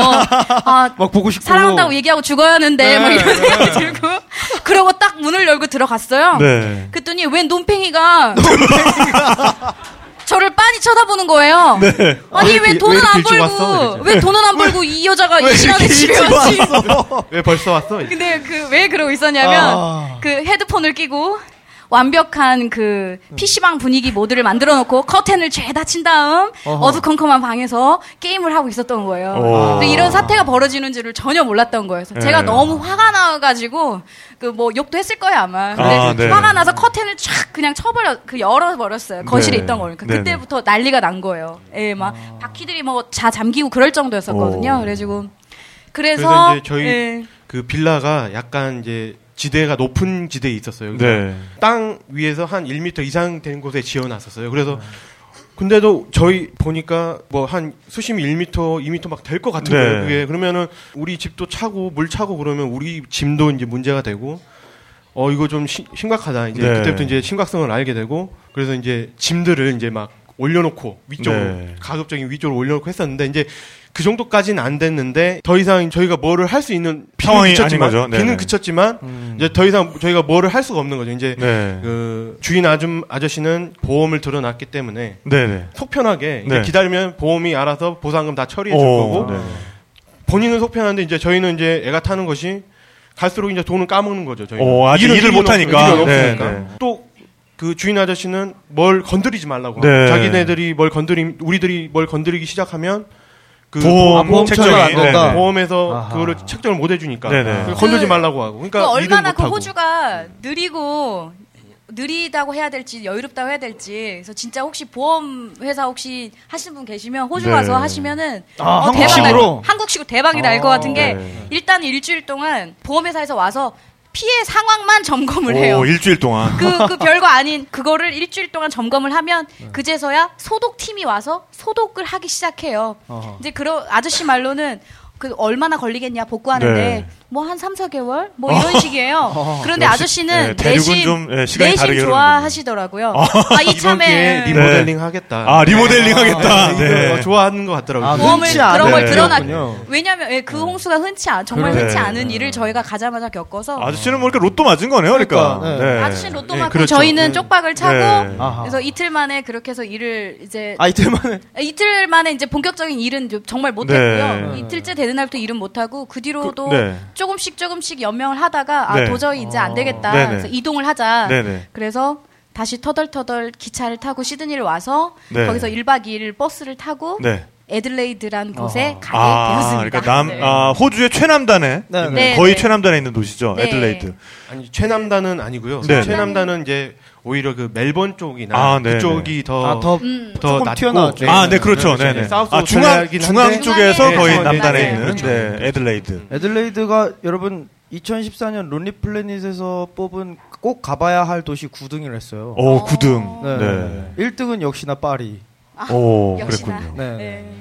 아 막 보고 싶고. 사랑한다고 얘기하고 죽어야 하는데 네. 막 이런 생각이 들고 그러고 딱 문을 열고 들어갔어요. 네. 그랬더니 웬 논팽이가 저를 빤히 쳐다보는 거예요. 네. 아니 왜 왜 돈은 왜안 왔어? 벌고 그랬죠. 왜 돈은 안 벌고 이 여자가 이 시간에 집에 왔지? 왜 벌써 왔어? 근데 그 왜 그러고 있었냐면 아. 그 헤드폰을 끼고 완벽한 그 PC방 분위기 모드를 만들어 놓고 커튼을 죄다 친 다음. 어두컴컴한 방에서 게임을 하고 있었던 거예요. 이런 사태가 벌어지는 줄을 전혀 몰랐던 거예요. 네. 제가 너무 화가 나가지고 그 뭐 욕도 했을 거예요 아마. 근데 아, 네. 화가 나서 커튼을 쫙 그냥 쳐버려 그 열어 버렸어요. 거실에 네. 있던 걸. 그 네네. 그때부터 난리가 난 거예요. 예, 막 바퀴들이 뭐 자 잠기고 그럴 정도였었거든요. 오. 그래가지고 그래서 그래서 저희 예. 그 빌라가 약간 이제 지대가 높은 지대에 있었어요. 그래서 네. 땅 위에서 한 1m 이상 되는 곳에 지어놨었어요. 그래서 근데도 저희 보니까 뭐 한 수심이 1m, 2m 막 될 것 같은 네. 거예요. 그게 그러면은 우리 집도 차고 물 차고 그러면 우리 짐도 이제 문제가 되고 어 이거 좀 시- 심각하다. 이제 네. 그때부터 이제 심각성을 알게 되고 그래서 이제 짐들을 이제 막 올려놓고 위쪽으로 네. 가급적인 위쪽으로 올려놓고 했었는데 이제 그 정도까지는 안 됐는데 더 이상 저희가 뭐를 할 수 있는 비는 상황이 그쳤지만 아닌 거죠. 네네. 비는 그쳤지만 음. 이제 더 이상 저희가 뭐를 할 수가 없는 거죠. 이제 네. 그 주인 아줌 아저씨는 보험을 들어놨기 때문에 네네. 속 편하게 이제 네. 기다리면 보험이 알아서 보상금 다 처리해 줄 오, 거고 네네. 본인은 속 편한데 이제 저희는 이제 애가 타는 것이 갈수록 이제 돈을 까먹는 거죠. 저희. 오, 아직 일을 못 하니까. 네, 네. 또 그 주인 아저씨는 뭘 건드리지 말라고. 네. 자기네들이 뭘 건드리 우리들이 뭘 건드리기 시작하면 그 보험 보험 책정이 책정이 안 된다. 네, 보험에서 아하. 그거를 책정을 못 해주니까 네네. 그걸 건들지 그- 말라고 하고. 그러니까 그 얼마나 못 그. 호주가 느리고 느리다고 해야 될지 여유롭다고 해야 될지 그래서 진짜 혹시 보험 회사 혹시 하시는 분 계시면 호주 네. 가서 하시면은 아, 어, 대박 날 한국식으로? 거- 한국식으로 대박이 날것 아, 같은 게 네. 일단 일주일 동안 보험 회사에서 와서 피해 상황만 점검을 해요. 오, 일주일 동안. 그, 그 별거 아닌 그거를 일주일 동안 점검을 하면 그제서야 소독팀이 와서 소독을 하기 시작해요. 어허. 이제 그러 아저씨 말로는 그 얼마나 걸리겠냐 복구하는데 네. 뭐 한 3, 4개월 뭐 이런 식이에요. 그런데 역시, 아저씨는 네, 대륙은 내심 좀, 예, 시간이 내심 다르게 좋아하시더라고요. 아, 이참에 리모델링 하겠다. 아, 리모델링 하겠다. 아, 네. 이거 좋아하는 것 같더라고요. 아, 않은 그런 걸 네. 드러나 일이었군요. 왜냐하면 예, 그 홍수가 흔치 않 정말 그래. 흔치 않은 일을 저희가 가자마자 겪어서 아저씨는 뭐 이렇게 로또 맞은 거네요, 그러니까. 그러니까, 네. 아저씨는 로또 네, 맞고 그렇죠. 저희는 쪽박을 차고 네. 그래서 이틀 만에 그렇게 해서 일을 이제 아 이틀 만에 이틀 만에 이제 본격적인 일은 좀 정말 네. 못했고요. 이틀째 되는 날부터 일은 못하고 그 뒤로도 그, 네. 조금씩 조금씩 연명을 하다가 아 네. 도저히 이제 안 되겠다. 네네. 그래서 이동을 하자. 네네. 그래서 다시 터덜터덜 기차를 타고 시드니를 와서 네. 거기서 1박 2일 버스를 타고 네. 에들레이드라는 곳에 가게 아, 되었습니다. 그러니까 남, 네. 아, 호주의 최남단에 네, 있는, 네. 거의 네. 최남단에 있는 도시죠. 네. 에들레이드. 아니 최남단은 아니고요. 네. 최남단은 이제 오히려 그 멜번 쪽이나 아, 네, 그쪽이 더 아, 더 음. 더 조금 낮고 튀어나왔죠. 아, 네, 그렇죠. 네, 네. south 아, 중앙, 중앙 쪽에서 네, 거의 네, 남단에 네, 있는, 그렇죠. 네, 애들레이드. 애들레이드가 여러분 2014년 Lonely Planet에서 뽑은 꼭 가봐야 할 도시 9등을 했어요. 오, 9등. 네. 네. 1등은 역시나 파리. 오, 아, 역시나. 그랬군요. 네. 네.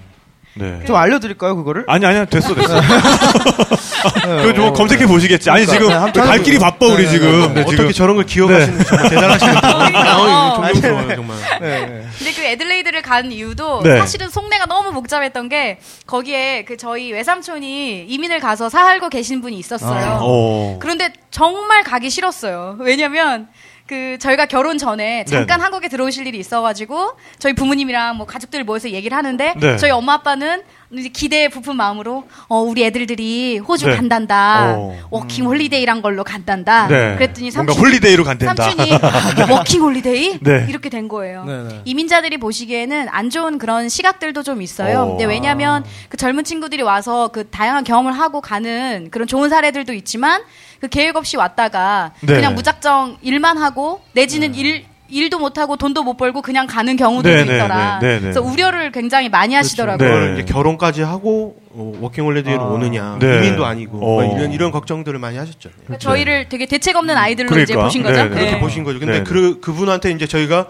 네. 좀 알려드릴까요 그거를? 아니, 아니야. 됐어, 됐어. 네, 그거 좀 어, 검색해 보시겠지. 아니, 그러니까, 지금 네, 갈 길이 바빠, 우리 네, 지금. 네, 네, 어떻게. 저런 걸 기억하시는 정말 대단하시네요. 그러니까. 아, 존경스러워요 정말. 네, 네. 근데 그 에들레이드를 간 이유도 네. 사실은 속내가 너무 복잡했던 게 거기에 그 저희 외삼촌이 이민을 가서 살고 계신 분이 있었어요. 어. 그런데 정말 가기 싫었어요. 왜냐면 그 저희가 결혼 전에 잠깐 네네. 한국에 들어오실 일이 있어가지고 저희 부모님이랑 뭐 가족들 모여서 얘기를 하는데 네. 저희 엄마 아빠는 이제 기대에 부푼 마음으로 어 우리 애들들이 호주 네. 간단다 어. 워킹 홀리데이란 걸로 간단다 네. 그랬더니 뭔가 삼촌 홀리데이로 간댄다. 삼촌이 워킹 홀리데이 네. 이렇게 된 거예요. 네, 네. 이민자들이 보시기에는 안 좋은 그런 시각들도 좀 있어요. 어. 근데 왜냐하면 그 젊은 친구들이 와서 그 다양한 경험을 하고 가는 그런 좋은 사례들도 있지만 그 계획 없이 왔다가 네. 그냥 무작정 일만 하고 내지는 일 일도 못 하고 돈도 못 벌고 그냥 가는 경우도 네, 네, 있더라. 네, 네, 네. 그래서 우려를 굉장히 많이 하시더라고요. 네. 그거를 이제 결혼까지 하고 어, 워킹홀리데이로 아. 오느냐 네. 이민도 아니고 어. 뭐 이런 이런 걱정들을 많이 하셨죠. 네. 그러니까 저희를 되게 대책 없는 아이들로 그러니까. 이제 보신 거죠. 네, 네. 그렇게 네. 보신 거죠. 근데 네, 네. 그 그분한테 이제 저희가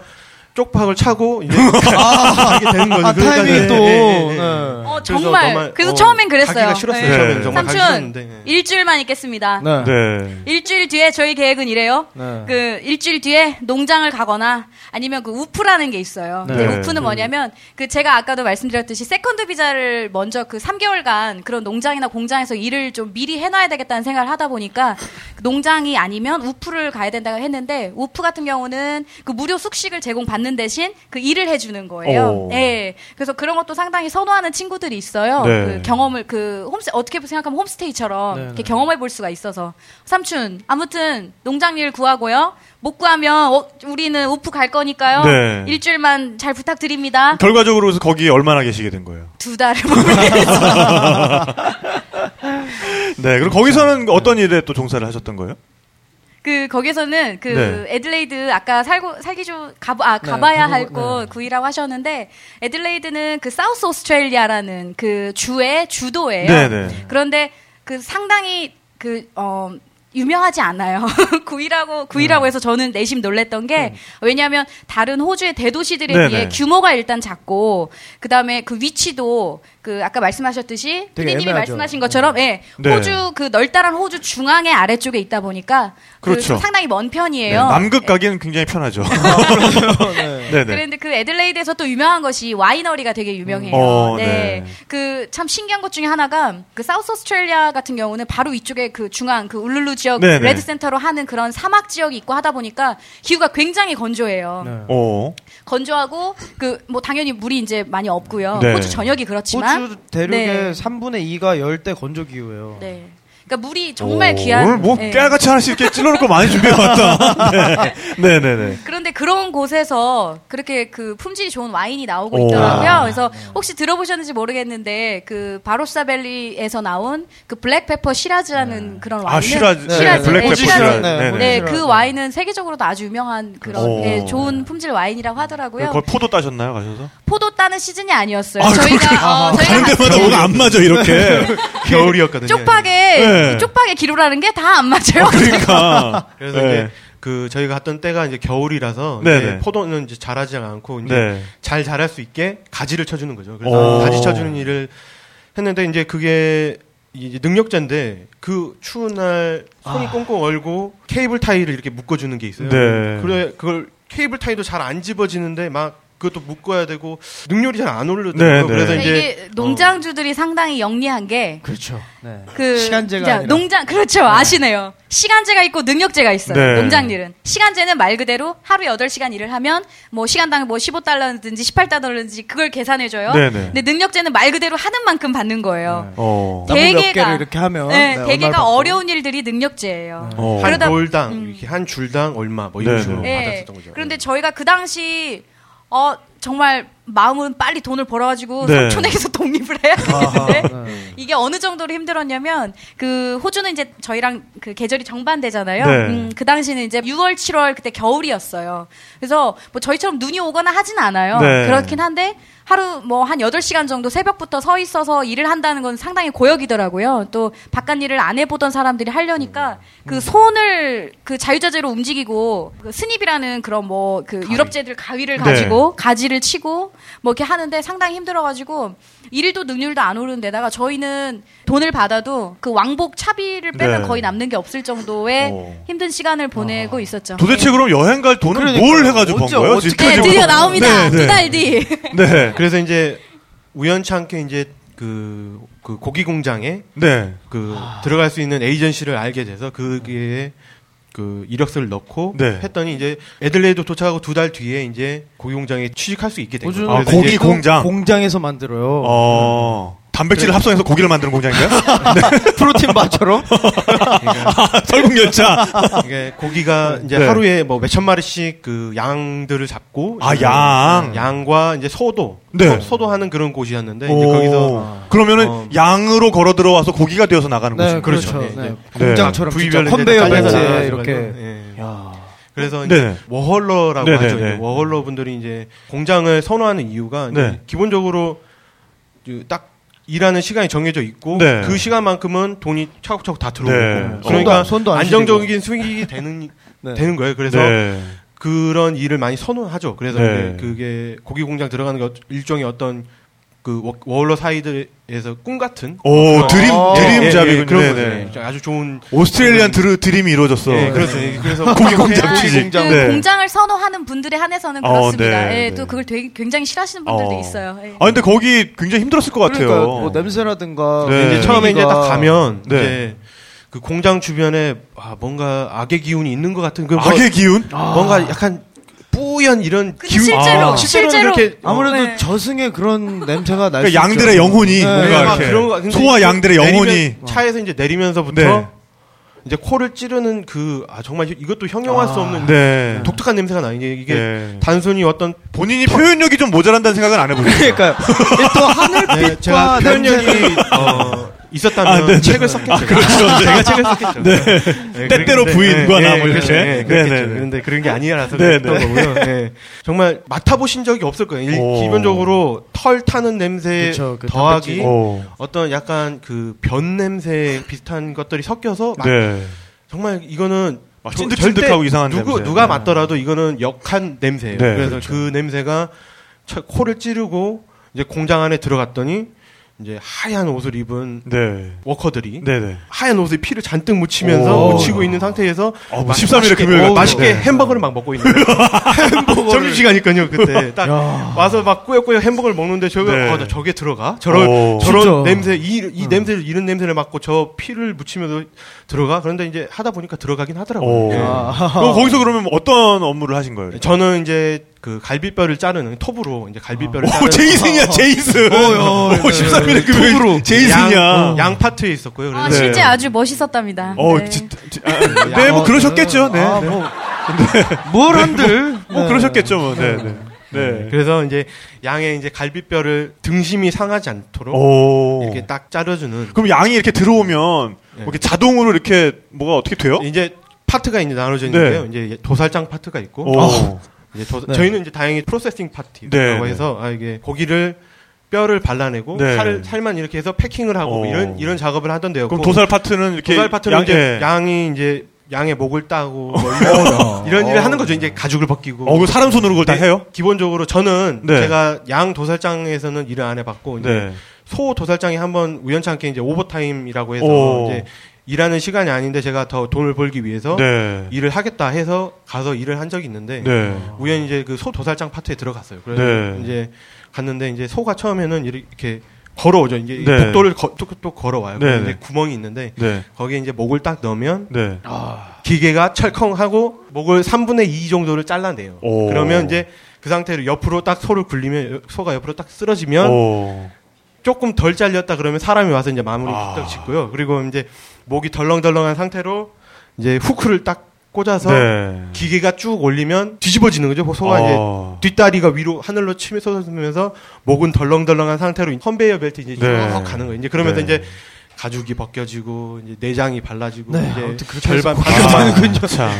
쪽박을 차고 이제 가게 되는 거죠. 아, 그러니까 타이밍이 네, 또. 네. 네. 어, 그래서 정말. 정말, 그래서 어, 처음엔 그랬어요. 가기가 싫었어요. 네. 처음엔 정말 가기 삼촌 싫었는데. 네. 일주일만 있겠습니다. 네. 네. 일주일 뒤에 저희 계획은 이래요. 네. 그 일주일 뒤에 농장을 가거나 아니면 그 WWOOF라는 게 있어요. 네. WWOOF는 뭐냐면 그 제가 아까도 말씀드렸듯이 second 비자를 먼저 그 3개월간 그런 농장이나 공장에서 일을 좀 미리 해놔야 되겠다는 생각을 하다 보니까 그 농장이 아니면 WWOOF를 가야 된다고 했는데 WWOOF 같은 경우는 그 무료 숙식을 제공받는 대신 그 일을 해주는 거예요. 오. 예. 그래서 그런 것도 상당히 선호하는 친구들이 있어요. 네. 그 경험을 그 홈스 어떻게 생각하면 홈스테이처럼 네, 이렇게 네. 경험해 볼 수가 있어서 삼촌 아무튼 농장 일 구하고요. 못 구하면 어, 우리는 WWOOF 갈 거니까요. 네. 일주일만 잘 부탁드립니다. 결과적으로 그래서 거기 얼마나 계시게 된 거예요? 두 달을 모르겠어. 네. 그럼 거기서는 어떤 일에 또 종사를 하셨던 거예요? 그 거기서는 그 네. 애들레이드 아까 살고 살기 좀 가아 가봐야 가보고- 할곳 9위라고 하셨는데 애들레이드는 그 사우스 오스트레일리아라는 그 주의 주도예요. 네, 네. 그런데 그 상당히 그 어. 유명하지 않아요. 9위라고 9위라고 네. 해서 저는 내심 놀랬던 게 왜냐하면 다른 호주의 대도시들에 네, 비해 네. 규모가 일단 작고 그 다음에 그 위치도 그 아까 말씀하셨듯이 피디님이. 말씀하신 것처럼 예 네. 호주 그 넓다란 호주 중앙의 아래쪽에 있다 보니까 그 그렇죠. 상당히 먼 네. 편이에요. 남극 가기는 굉장히 편하죠. 네. 네네. 그런데 그 애들레이드에서 또 유명한 것이 와이너리가 되게 유명해요. 어, 네. 네. 그 참 신기한 것 중에 하나가 그 사우스 오스트레일리아 같은 경우는 바로 위쪽에 그 중앙 그 울룰루 지역 네, 네. Red Centre로 하는 그런 사막 지역이 있고 하다 보니까 기후가 굉장히 건조해요. 네. 어. 건조하고 그 뭐 당연히 물이 이제 많이 없고요. 네. 호주 전역이 그렇지만 호주 대륙의 네. 3분의 2가 열대 건조 기후예요. 네. 그러니까 물이 정말 오, 귀한 오늘 뭐 네. 깨알같이 하나씩 이렇게 찔러놓을 거 많이 준비해왔다. 네. 네네 네. 그런데 그런 곳에서 그렇게 그 품질이 좋은 와인이 나오고 오. 있더라고요. 그래서 혹시 들어보셨는지 모르겠는데 그 바로사밸리에서 나온 그 Black Pepper Shiraz라는 그런 와인은 아, 시라즈. 네, Shiraz, Black Pepper Shiraz. Shiraz. 네. 네. 그 와인은 세계적으로도 아주 유명한 그런 오. 예, 좋은 품질 와인이라고 하더라고요. 거의 포도 따셨나요, 가셔서? 포도 따는 시즌이 아니었어요. 아, 저희가 어, 저희가 가는 데마다 뭐가 안 맞아, 이렇게. 겨울이었거든요. 쪽박에 네. 쪽박에 기로라는 게 다 안 맞아요. 그러니까. 그래서 네. 이제 그 저희가 갔던 때가 이제 겨울이라서. 이제 포도는 이제 자라지 않고 이제 네. 잘 자랄 수 있게 가지를 쳐주는 거죠. 그래서 오. 가지 쳐주는 일을 했는데 이제 그게 이제 능력자인데 그 추운 날 손이 아. 꽁꽁 얼고 케이블 타이를 이렇게 묶어주는 게 있어요. 네. 그래 그걸 케이블 타이도 잘 안 집어지는데 막 그것도 묶어야 되고 능률이 잘 안 오르더라고요. 네, 네. 그래서 이제 이게 농장주들이 상당히 영리한 게 그렇죠. 네. 그 시간제가. 농장 그렇죠 아시네요 시간제가 있고 능력제가 있어요 네. 농장 일은 시간제는 말 그대로 하루에 8시간 일을 하면 뭐 시간당 뭐 15달러든지 18달러든지 그걸 계산해 줘요 네, 네. 근데 능력제는 말 그대로 하는 만큼 받는 거예요 어. 대개가- 이렇게 하면 네, 네, 대개가. 어려운 일들이 능력제예요 어. 한 돌당 음. 이렇게 한 줄당 얼마 뭐 이런 네, 식으로 네. 받았었던 거죠. 그런데 저희가 그 당시 어 정말 마음은 빨리 돈을 벌어가지고 네. 삼촌에게서 독립을 해야 되는데 아하, 네. 이게 어느 정도로 힘들었냐면 그 호주는 이제 저희랑 그 계절이 정반대잖아요. 네. 음, 그 당시는 이제 6월, 7월 그때 겨울이었어요. 그래서 뭐 저희처럼 눈이 오거나 하진 않아요. 네. 그렇긴 한데 하루 뭐 한 8시간 정도 새벽부터 서 있어서 일을 한다는 건 상당히 고역이더라고요. 또 바깥 일을 안 해보던 사람들이 하려니까 그 손을 그 자유자재로 움직이고 그 스닙이라는 그런 뭐 그 유럽제들 가위를 네. 가지고 가지 를 치고 뭐 이렇게 하는데 상당히 힘들어가지고 일도 능률도 안 오르는 데다가 저희는 돈을 받아도 그 왕복 차비를 빼면 네. 거의 남는 게 없을 정도의 어. 힘든 시간을 보내고 있었죠. 도대체 그럼 여행 갈 돈은 그러니까요. 뭘 해가지고 번 어째- 거예요? 어떻게- 네, 드디어 나옵니다. 네, 네. 두달 뒤. 네. 그래서 이제 우연치 않게 이제 그, 그 고기 공장에 네. 그 들어갈 수 있는 에이전시를 알게 돼서 그게 그 이력서를 넣고 네. 했더니 이제 애들레이드 도착하고 두 달 뒤에 이제 고기 공장에 취직할 수 있게 된 거죠. 아, 고기 공장. 공장에서 만들어요. 어. 단백질을 합성해서 고기를 만드는 공장인가요? 프로틴 바처럼. 아, 설국열차. 이게 고기가 이제 네. 하루에 뭐 몇천 마리씩 그 양들을 잡고 아, 양. 양과 이제 소도 네. 소, 도 하는 그런 곳이었는데 이제 오. 거기서 그러면은 어. 양으로 걸어 들어와서 고기가 되어서 나가는 네, 거죠. 그렇죠. 네, 네. 이제 공장처럼 이제 컨베이어 벨트에 나가서 이렇게. 예. 야. 그래서 네. 이제 워홀러라고 네, 하죠. 네, 네. 이제 워홀러 분들이 이제 공장을 선호하는 이유가 이제 네. 기본적으로 그딱 일하는 시간이 정해져 있고 네. 그 시간만큼은 돈이 차곡차곡 다 들어오고 네. 그러니까 손도- 손도 안 안정적인 수익이 되는 네. 되는 거예요. 그래서 네. 그런 일을 많이 선호하죠. 그래서 네. 그게 고기 공장 들어가는 게 어- 일종의 어떤 그 워- 워홀러 사이에서 꿈 같은 오, dream, 어, dream 예, 예, job이군요. 그런 네, 거죠. 네. 아주 좋은 Australian 드르, dream이 이루어졌어. 예, 그렇죠. 예, 그래서 고기 공장 그, 취직. 그 네. 공장을 선호하는 분들에 한해서는 어, 그렇습니다. 네, 예, 네. 또 그걸 되게 굉장히 싫어하시는 분들도 어. 있어요. 예. 아, 근데 거기 굉장히 힘들었을 것 같아요. 그러니까 뭐 냄새라든가 네. 이제 처음에 이제 딱 가면 네. 이제 그 공장 주변에 아, 뭔가 악의 기운이 있는 것 같은 그 뭐- 악의 기운? 뭔가 약간 뿌연 이런 기운 실제로, 아, 실제로는 실제로 그렇게 아무래도 네. 저승의 그런 냄새가 날수 그러니까 양들의 있죠. 영혼이 네. 뭔가 네, 막 이렇게 소와 양들의 내리면- 영혼이 차에서 이제 내리면서부터 네. 이제 코를 찌르는 그 아, 정말 이것도 형용할 수 없는 네. 독특한 냄새가 나요. 이게, 이게 네. 단순히 어떤 본인이 표현력이 좀 모자란다는 생각은 안 해보셨어요? 그러니까요. 또 하늘빛과 네, 제가 표현력이 냄새. 어, 있었다면 아, 네, 책을 네. 썼겠죠. 아, 그렇죠. 제가 책을 썼겠죠. 네. 때때로 그런데- 부인과 나 뭐 그렇죠. 이렇게. 네, 그렇겠죠. 네, 네, 네. 그런데 그런 게 아니라서 네, 그랬던 네. 거고요. 네. 정말 맡아보신 적이 없을 거예요. 일- 오. 기본적으로 털 타는 냄새 그쵸, 그 더하기. 오. 어떤 약간 그 변 냄새 비슷한 것들이 섞여서 막 네. 정말 이거는 찐득찐득하고 이상한 누구 냄새. 누가 네. 맡더라도 이거는 역한 냄새예요. 네, 그래서 그렇죠. 그 냄새가 처- 코를 찌르고 이제 공장 안에 들어갔더니 이제 하얀 옷을 입은 네. 워커들이 네네. 하얀 옷에 피를 잔뜩 묻히면서 오. 묻히고 있는 상태에서 어, 뭐 마- 13일의 맛있게- 금요일 어, 같은 맛있게 네. 햄버거를 막 먹고 있는 거예요. 햄버거 점심시간이니까요 그때 딱 와서 막 꾸역꾸역 햄버거를 먹는데 저게 네. 어, 나 저게 들어가 저런 오. 저런 진짜. 냄새 이, 이 냄새를 이런 냄새를 맡고 저 피를 묻히면서 들어가 그런데 이제 하다 보니까 들어가긴 하더라고요. 그럼 거기서 그러면 어떤 업무를 하신 거예요? 저는 이제 그 갈비뼈를 자르는 톱으로 이제 갈비뼈를 오, 자르는 제이슨이야, 제이슨. 오, 13일의 금요일 제이슨이야. 양, 양 파트에 있었고요. 아, 실제 아주 멋있었답니다. 어, 네. 진짜, 지- 아, 네, 뭐 그러셨겠죠. 네. 아, 네. 뭐, 뭘 한들. 뭐 네. 그러셨겠죠. 뭐. 네, 네. 네. 그래서 이제 양의 이제 갈비뼈를 등심이 상하지 않도록 오. 이렇게 딱 잘라주는 그럼 양이 이렇게 들어오면 뭐 네. 이렇게 자동으로 이렇게 뭐가 어떻게 돼요? 이제 파트가 이제 나눠져 네. 있는데요. 이제 도살장 파트가 있고 오. 이제 도- 네. 저희는 이제 다행히 processing 파트라고 네, 네. 해서 아 이게 고기를 뼈를 발라내고 네. 살, 살만 이렇게 해서 패킹을 하고 오. 이런 이런 작업을 하던데요. 그럼 도살 파트는 이렇게 도살 파트는 양- 이제 예. 양이 이제 양의 목을 따고 뭐 이런, 이런 일을 하는 거죠. 이제 가죽을 벗기고. 어, 그 사람 손으로 그걸 다 네, 해요? 기본적으로 저는 네. 제가 양 도살장에서는 일을 안 해봤고 이제 네. 소 도살장이 한번 우연찮게 이제 오버타임이라고 해서 오. 이제 일하는 시간이 아닌데 제가 더 돈을 벌기 위해서 네. 일을 하겠다 해서 가서 일을 한 적이 있는데 네. 우연히 이제 그 소 도살장 파트에 들어갔어요. 그래서 네. 이제 갔는데 이제 소가 처음에는 이렇게 걸어오죠. 이제 이 네. 복도를 거, 또, 또 걸어와요. 네, 그래서 네. 이제 구멍이 있는데 네. 거기에 이제 목을 딱 넣으면 네. 기계가 철컹하고 목을 3분의 2 정도를 잘라내요. 오. 그러면 이제 그 상태로 옆으로 딱 소를 굴리면 소가 옆으로 딱 쓰러지면 오. 조금 덜 잘렸다 그러면 사람이 와서 이제 마무리 아. 딱 짓고요. 그리고 이제 목이 덜렁덜렁한 상태로 이제 후크를 딱 꽂아서 네. 기계가 쭉 올리면 뒤집어지는 거죠. 소가 어. 이제 뒷다리가 위로 하늘로 치며 솟으면서 목은 덜렁덜렁한 상태로 컨베이어 벨트 이제 쭉 네. 가는 거예요. 이제 그러면서 네. 이제 가죽이 벗겨지고 이제 내장이 발라지고 네, 이제 아무튼 그렇게 절반 해서 반토막이 참.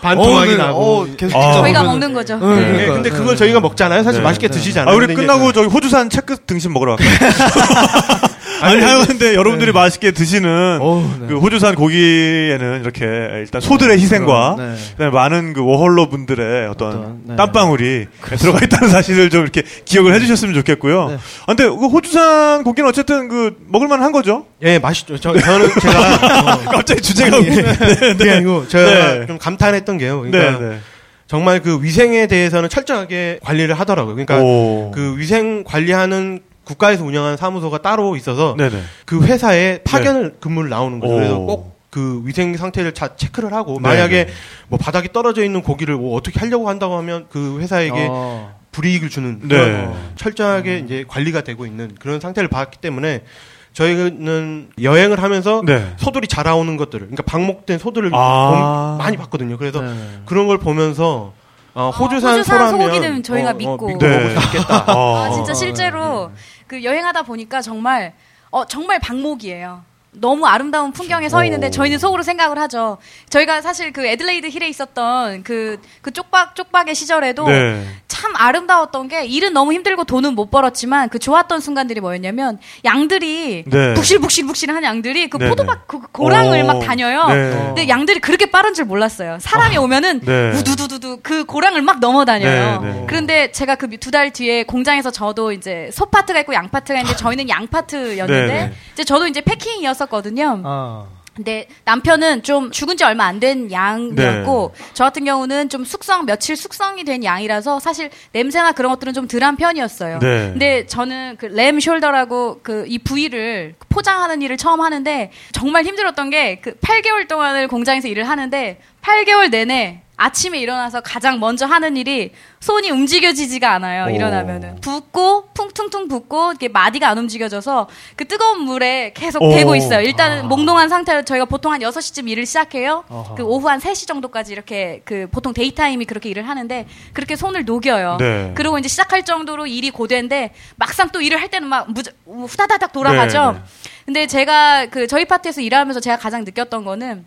반토막이 어, 네. 나고 어, 계속 아. 저희가 먹는 거죠. 네, 네, 그러니까, 근데 네. 그걸 저희가 먹잖아요. 사실 네. 맛있게 네. 드시잖아요. 아, 우리 끝나고 이제- 저기 호주산 체크 등심 먹으러 갈까요? 아니, 하는데 여러분들이 맛있게 드시는 네. 그 호주산 고기에는 이렇게 일단 소들의 희생과 네. 그다음에 많은 그 워홀러 분들의 어떤, 어떤, 네. 땀방울이 들어가 있다는 사실을 좀 이렇게 기억을 해주셨으면 좋겠고요. 네. 아, 근데 그 호주산 고기는 어쨌든 그 먹을만 한 거죠? 예, 맛있죠. 저, 저는 제가 어, 갑자기 주제가 아니, 네, 네. 그게 아니고 제가 네. 좀 감탄했던 게요. 그러니까 네, 네. 정말 그 위생에 대해서는 철저하게 관리를 하더라고요. 그러니까 오. 그 위생 관리하는 국가에서 운영하는 사무소가 따로 있어서 네네. 그 회사에 파견을 근무를 나오는 거죠. 오. 그래서 꼭그 위생 상태를 자 체크를 하고 네, 만약에 네. 뭐 바닥에 떨어져 있는 고기를 뭐 어떻게 하려고 한다고 하면 그 회사에게 어. 불이익을 주는 네. 그런 철저하게 이제 관리가 되고 있는 그런 상태를 봤기 때문에 저희는 여행을 하면서 네. 소들이 자라오는 것들을 그러니까 방목된 소들을 아. 봄- 많이 봤거든요. 그래서 네. 그런 걸 보면서 어, 호주산, 호주산 소라면 소고기는 저희가 어, 믿고. 어, 믿고 네. 먹을 수 있겠다. 어. 아, 진짜 실제로 그 여행하다 보니까 정말 어 정말 방목이에요. 너무 아름다운 풍경에 서 있는데 오. 저희는 속으로 생각을 하죠. 저희가 사실 그 애들레이드 힐에 있었던 그, 그 쪽박, 쪽박의 시절에도 네. 참 아름다웠던 게 일은 너무 힘들고 돈은 못 벌었지만 그 좋았던 순간들이 뭐였냐면 양들이 네. 북실북실북실한 양들이 그 네네. 포도밭 그 고랑을 오. 막 다녀요. 네. 근데 양들이 그렇게 빠른 줄 몰랐어요. 사람이 오면은 네. 우두두두두 그 고랑을 막 넘어다녀요. 네, 네. 그런데 제가 그 두 달 뒤에 공장에서 저도 이제 소 파트가 있고 양 파트가 있는데 저희는 양 파트였는데 네, 네. 이제 저도 이제 패킹이 었었거든요. 아. 근데 남편은 좀 죽은 지 얼마 안 된 양이었고 네. 저 같은 경우는 좀 숙성 며칠 숙성이 된 양이라서 사실 냄새나 그런 것들은 좀 덜한 편이었어요. 네. 근데 저는 그 램 숄더라고 그 이 부위를 포장하는 일을 처음 하는데 정말 힘들었던 게 그 8개월 동안을 공장에서 일을 하는데 8개월 내내 아침에 일어나서 가장 먼저 하는 일이 손이 움직여지지가 않아요. 오. 일어나면은 붓고 퉁퉁퉁 붓고 이게 마디가 안 움직여져서 그 뜨거운 물에 계속 오. 대고 있어요. 일단은 몽롱한 상태로 저희가 보통 한 6시쯤 일을 시작해요. 어허. 그 오후 한 3시 정도까지 이렇게 그 보통 daytime이 그렇게 일을 하는데 그렇게 손을 녹여요. 네. 그리고 이제 시작할 정도로 일이 고된데 막상 또 일을 할 때는 막 무저, 후다다닥 돌아가죠. 네, 네. 근데 제가 그 저희 파트에서 일하면서 제가 가장 느꼈던 거는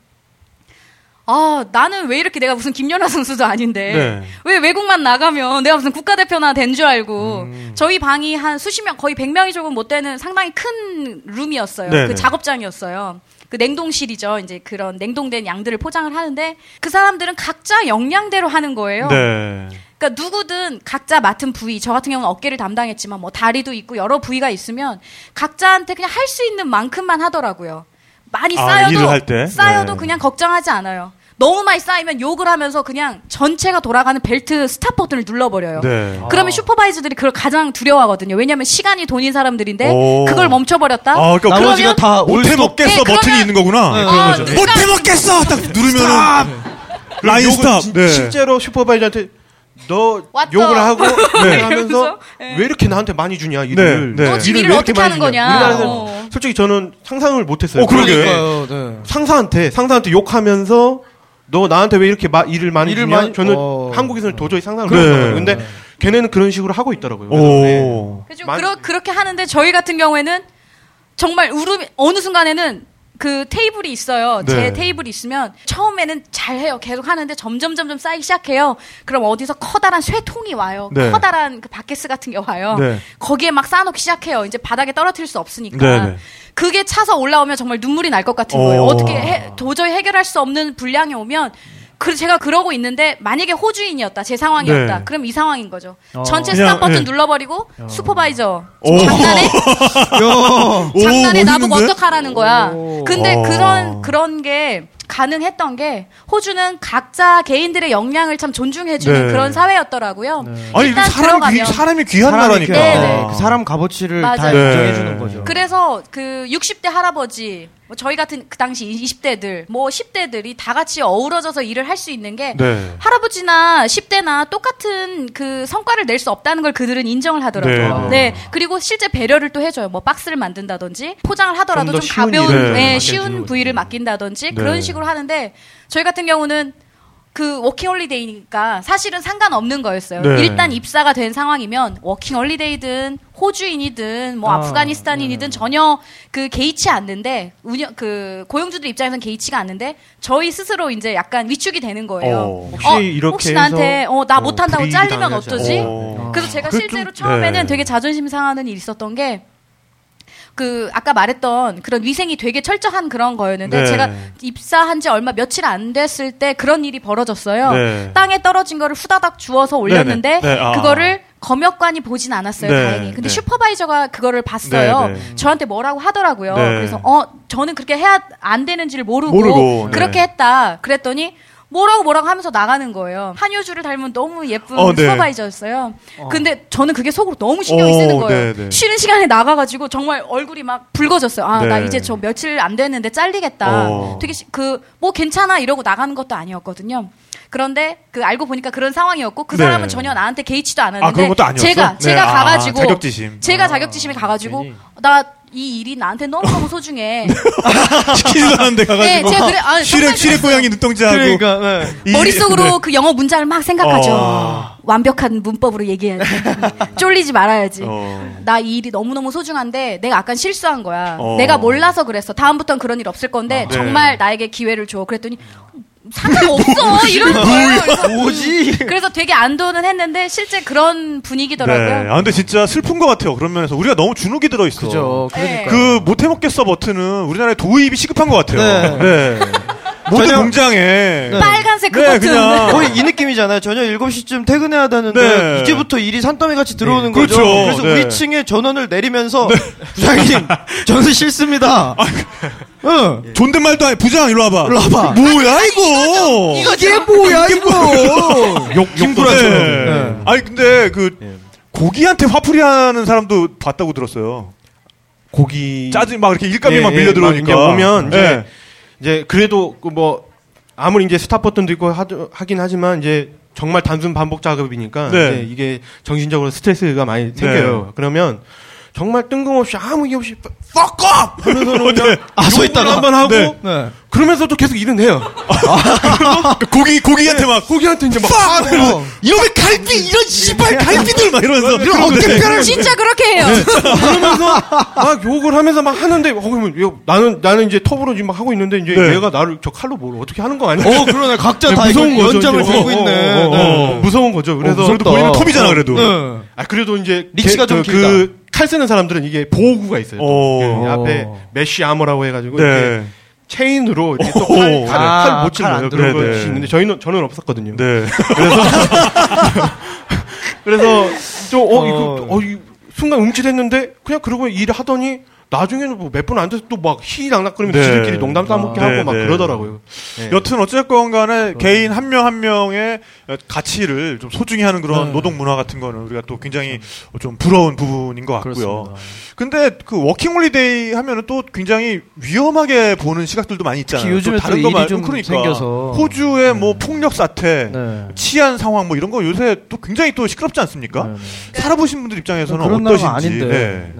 아, 나는 왜 이렇게 내가 무슨 김연아 선수도 아닌데 네. 왜 외국만 나가면 내가 무슨 국가대표나 된 줄 알고 음. 저희 방이 한 수십 명 거의 100명이 조금 못 되는 상당히 큰 룸이었어요. 네네. 그 작업장이었어요. 그 냉동실이죠. 이제 그런 냉동된 양들을 포장을 하는데 그 사람들은 각자 역량대로 하는 거예요. 네. 그러니까 누구든 각자 맡은 부위, 저 같은 경우는 어깨를 담당했지만 뭐 다리도 있고 여러 부위가 있으면 각자한테 그냥 할 수 있는 만큼만 하더라고요. 많이 아, 쌓여도 일을 할 때? 쌓여도 네. 그냥 걱정하지 않아요. 너무 많이 쌓이면 욕을 하면서 그냥 전체가 돌아가는 벨트 stop 버튼을 눌러버려요. 네. 그러면 supervisor들이 그걸 가장 두려워하거든요. 왜냐하면 시간이 돈인 사람들인데 오. 그걸 멈춰버렸다. 아, 그러니까 나머지가 다 못해 먹겠어 네, 버튼이 있는 거구나. 네, 어. 누가- 못해 먹겠어 딱 누르면은 라인 stop. 진- 네. 실제로 supervisor한테 너 왔어. 욕을 하고 네. 하면서 네. 왜 이렇게 나한테 많이 주냐 일을 네, 네. 일을 왜 어떻게 이렇게 많이 하는 주냐. 거냐. 우리나라에서 어. 솔직히 저는 상상을 못했어요. 어, 그러게. 네. 상사한테 상사한테 욕하면서 너 나한테 왜 이렇게 마- 일을 많이 일을 주냐? 많이- 저는 어. 한국에서는 도저히 상상을 네. 못했어요. 근데 걔네는 그런 식으로 하고 있더라고요. 그래서 네. 그렇게 하는데 저희 같은 경우에는 정말 울음 어느 순간에는 그 테이블이 있어요. 제 네. 테이블이 있으면 처음에는 잘 해요. 계속 하는데 점점 점점 쌓이기 시작해요. 그럼 어디서 커다란 쇠통이 와요. 네. 커다란 그 바켓스 같은 게 와요. 네. 거기에 막 쌓아놓기 시작해요. 이제 바닥에 떨어뜨릴 수 없으니까. 네, 네. 그게 차서 올라오면 정말 눈물이 날 것 같은 거예요. 어. 어떻게 해- 도저히 해결할 수 없는 분량이 오면 그 제가 그러고 있는데 만약에 호주인이었다 제 상황이었다 네. 그럼 이 상황인 거죠. 어. 전체 그냥, 스탑 버튼 예. 눌러버리고 슈퍼바이저 오. 장난해? 오, 장난해 나보고? 어떡하라는 거야. 근데 어. 그런 그런 게 가능했던 게 호주는 각자 개인들의 역량을 참 존중해주는 네. 그런 사회였더라고요. 아니, 일단 사람 귀- 들어가면 사람이 귀한 사람이 나라니까. 네, 네. 그 사람 값어치를 다 맞아요. 인정해주는 거죠. 그래서 그 60대 할아버지, 뭐 저희 같은 그 당시 20대들, 뭐 10대들이 다 같이 어우러져서 일을 할 수 있는 게 네. 할아버지나 10대나 똑같은 그 성과를 낼 수 없다는 걸 그들은 인정을 하더라고요. 네. 네. 그리고 실제 배려를 또 해줘요. 뭐 박스를 만든다든지 포장을 하더라도 좀 쉬운 가벼운, 네, 쉬운. 부위를 맡긴다든지 네. 그런 식으로 하는데 저희 같은 경우는 그 워킹 홀리데이니까 사실은 상관없는 거였어요. 네. 일단 입사가 된 상황이면 워킹 홀리데이든 호주인이든 뭐 아, 아프가니스탄인이든 전혀 그 개의치 않는데 운영 그 고용주들 입장에서는 개의치가 않는데 저희 스스로 이제 약간 위축이 되는 거예요. 어, 혹시 이렇게 혹시 나한테 해서 어, 나 어, 못한다고 잘리면 어쩌지? 않을까. 그래서 제가 그 실제로 좀- 처음에는 네. 되게 자존심 상하는 일이 있었던 게 그 아까 말했던 그런 위생이 되게 철저한 그런 거였는데 네. 제가 입사한 지 얼마 며칠 안 됐을 때 그런 일이 벌어졌어요. 네. 땅에 떨어진 거를 후다닥 주워서 올렸는데 네, 네. 아. 그거를 검역관이 보진 않았어요. 네, 다행히. 근데 네. 슈퍼바이저가 그거를 봤어요. 네, 네. 저한테 뭐라고 하더라고요. 네. 그래서 어 저는 그렇게 해야 안 되는지를 모르고, 모르고, 네. 그렇게 했다. 그랬더니 뭐라고 뭐라고 하면서 나가는 거예요. 한효주를 닮은 너무 예쁜 어, 네. 슈퍼바이저였어요. 근데 저는 그게 속으로 너무 신경이 어, 쓰는 거예요. 네, 네. 쉬는 시간에 나가가지고 정말 얼굴이 막 붉어졌어요. 아, 네. 나 이제 저 며칠 안 됐는데 잘리겠다. 어. 되게 그 뭐 괜찮아 이러고 나가는 것도 아니었거든요. 그런데 그 알고 보니까 그런 상황이었고 그 네. 사람은 전혀 나한테 개의치도 않았는데 아, 그런 것도 아니었어? 제가 네. 제가 아, 가가지고 자격지심. 제가 자격지심에 가가지고 나 이 일이 나한테 너무 너무 소중해. 시키지도 않는데 가가지고. 네, 제가 그래- 아, 쉬래 그랬어요. 고양이 눈동자하고. 그러니까, 네. 이- 머릿속으로 네. 그 영어 문장을 막 생각하죠. 어. 완벽한 문법으로 얘기해야지. 쫄리지 말아야지. 어. 나이 일이 너무너무 소중한데 내가 약간 실수한 거야. 어. 내가 몰라서 그랬어. 다음부터는 그런 일 없을 건데 아, 네. 정말 나에게 기회를 줘. 그랬더니 상관없어 이런 거예요. 그래서, 뭐지? 그래서 되게 안도는 했는데 실제 그런 분위기더라고요. 네. 아, 근데 진짜 슬픈 것 같아요. 그런 면에서. 우리가 너무 주눅이 들어 있어. 그죠. 네. 그, 못해 먹겠어 버튼은 우리나라에 도입이 시급한 것 같아요. 네. 네. 모든 전혀- 공장에. 네. 빨간색 그 네. 그냥. 거의 이 느낌이잖아요. 저녁 7시쯤 퇴근해야 되는데 네. 이제부터 일이 산더미 같이 들어오는 네. 거죠. 그렇죠. 그래서 네. 우리 층에 전원을 내리면서 부장님 저는 싫습니다. 응. 존댓말도 아니 부장 일로 와봐. 일로 와봐. 뭐야 이거? 이게 뭐야 이거? 욕 김구라처럼. 네. 네. 아니 근데 그 고기한테 화풀이하는 사람도 봤다고 들었어요. 고기 짜증 막 이렇게 일감이 막 예, 예, 밀려 들어오니까 막 이제 오면 이제 예. 이제 그래도 그뭐 아무리 이제 스탑 버튼도 있고 하도, 하긴 하지만 이제 정말 단순 반복 작업이니까 네. 이게 정신적으로 스트레스가 많이 생겨요. 그러면 정말 뜬금없이 아무 이유 없이 fuck up 하면서는 그냥 아, 서 있다가. 한번 하고 네. 네. 그러면서도 계속 일은 해요. 그 고기 고기한테 막 고기한테 이제 막 빡! 이러면서 이놈의 갈비 이런 씨발 갈비들 막 이러면서 이런 어깨뼈를 진짜 그렇게 해요. 그러면서 막 욕을 하면서 막 하는데 어, 그러면 이거 나는 나는 이제 톱으로 지금 막 하고 있는데 이제 네. 얘가 나를 저 칼로 뭘 어떻게 하는 거 아니야? 어 그러네. 각자 네, 다 무서운 거죠, 연장을. 들고 어, 있네. 어, 어, 네. 어, 무서운 거죠. 그래서 그래도 본인은 톱이잖아 그래도. 네. 아 그래도 이제 리치가 좀 그, 길다. 그 칼 쓰는 사람들은 이게 보호구가 있어요. 그 앞에 mesh armor라고 해가지고 네. 체인으로 이렇게 또 오. 칼, 칼을 아, 칼못 칼안 찔러요. 들어오고. 그런 네, 것이 네. 있는데 저희는 저는 없었거든요. 네. 그래서 좀 어, 어. 이거 어, 이 순간 움찔했는데 그냥 그러고 일을 하더니 나중에는 뭐 몇분안 돼서 또 막 희낙낙거리면서 네. 지들끼리 농담 따먹기 아. 하고 네, 막 네. 그러더라고요. 네. 여튼 어쨌건 간에 개인 한명한 명의 가치를 좀 소중히 하는 그런 네. 노동 문화 같은 거는 우리가 또 굉장히 좀 부러운 부분인 것 같고요. 그렇습니다. 근데 그 워킹 홀리데이 하면은 또 굉장히 위험하게 보는 시각들도 많이 있잖아요. 요즘에 또 다른 또거 일이 좀 그러니까 생겨서. 호주의 뭐 폭력 사태, 네. 치안 상황 뭐 이런 거 요새 또 굉장히 또 시끄럽지 않습니까? 네, 네. 살아보신 분들 입장에서는 그런 나라가 어떠신지. 아닌데.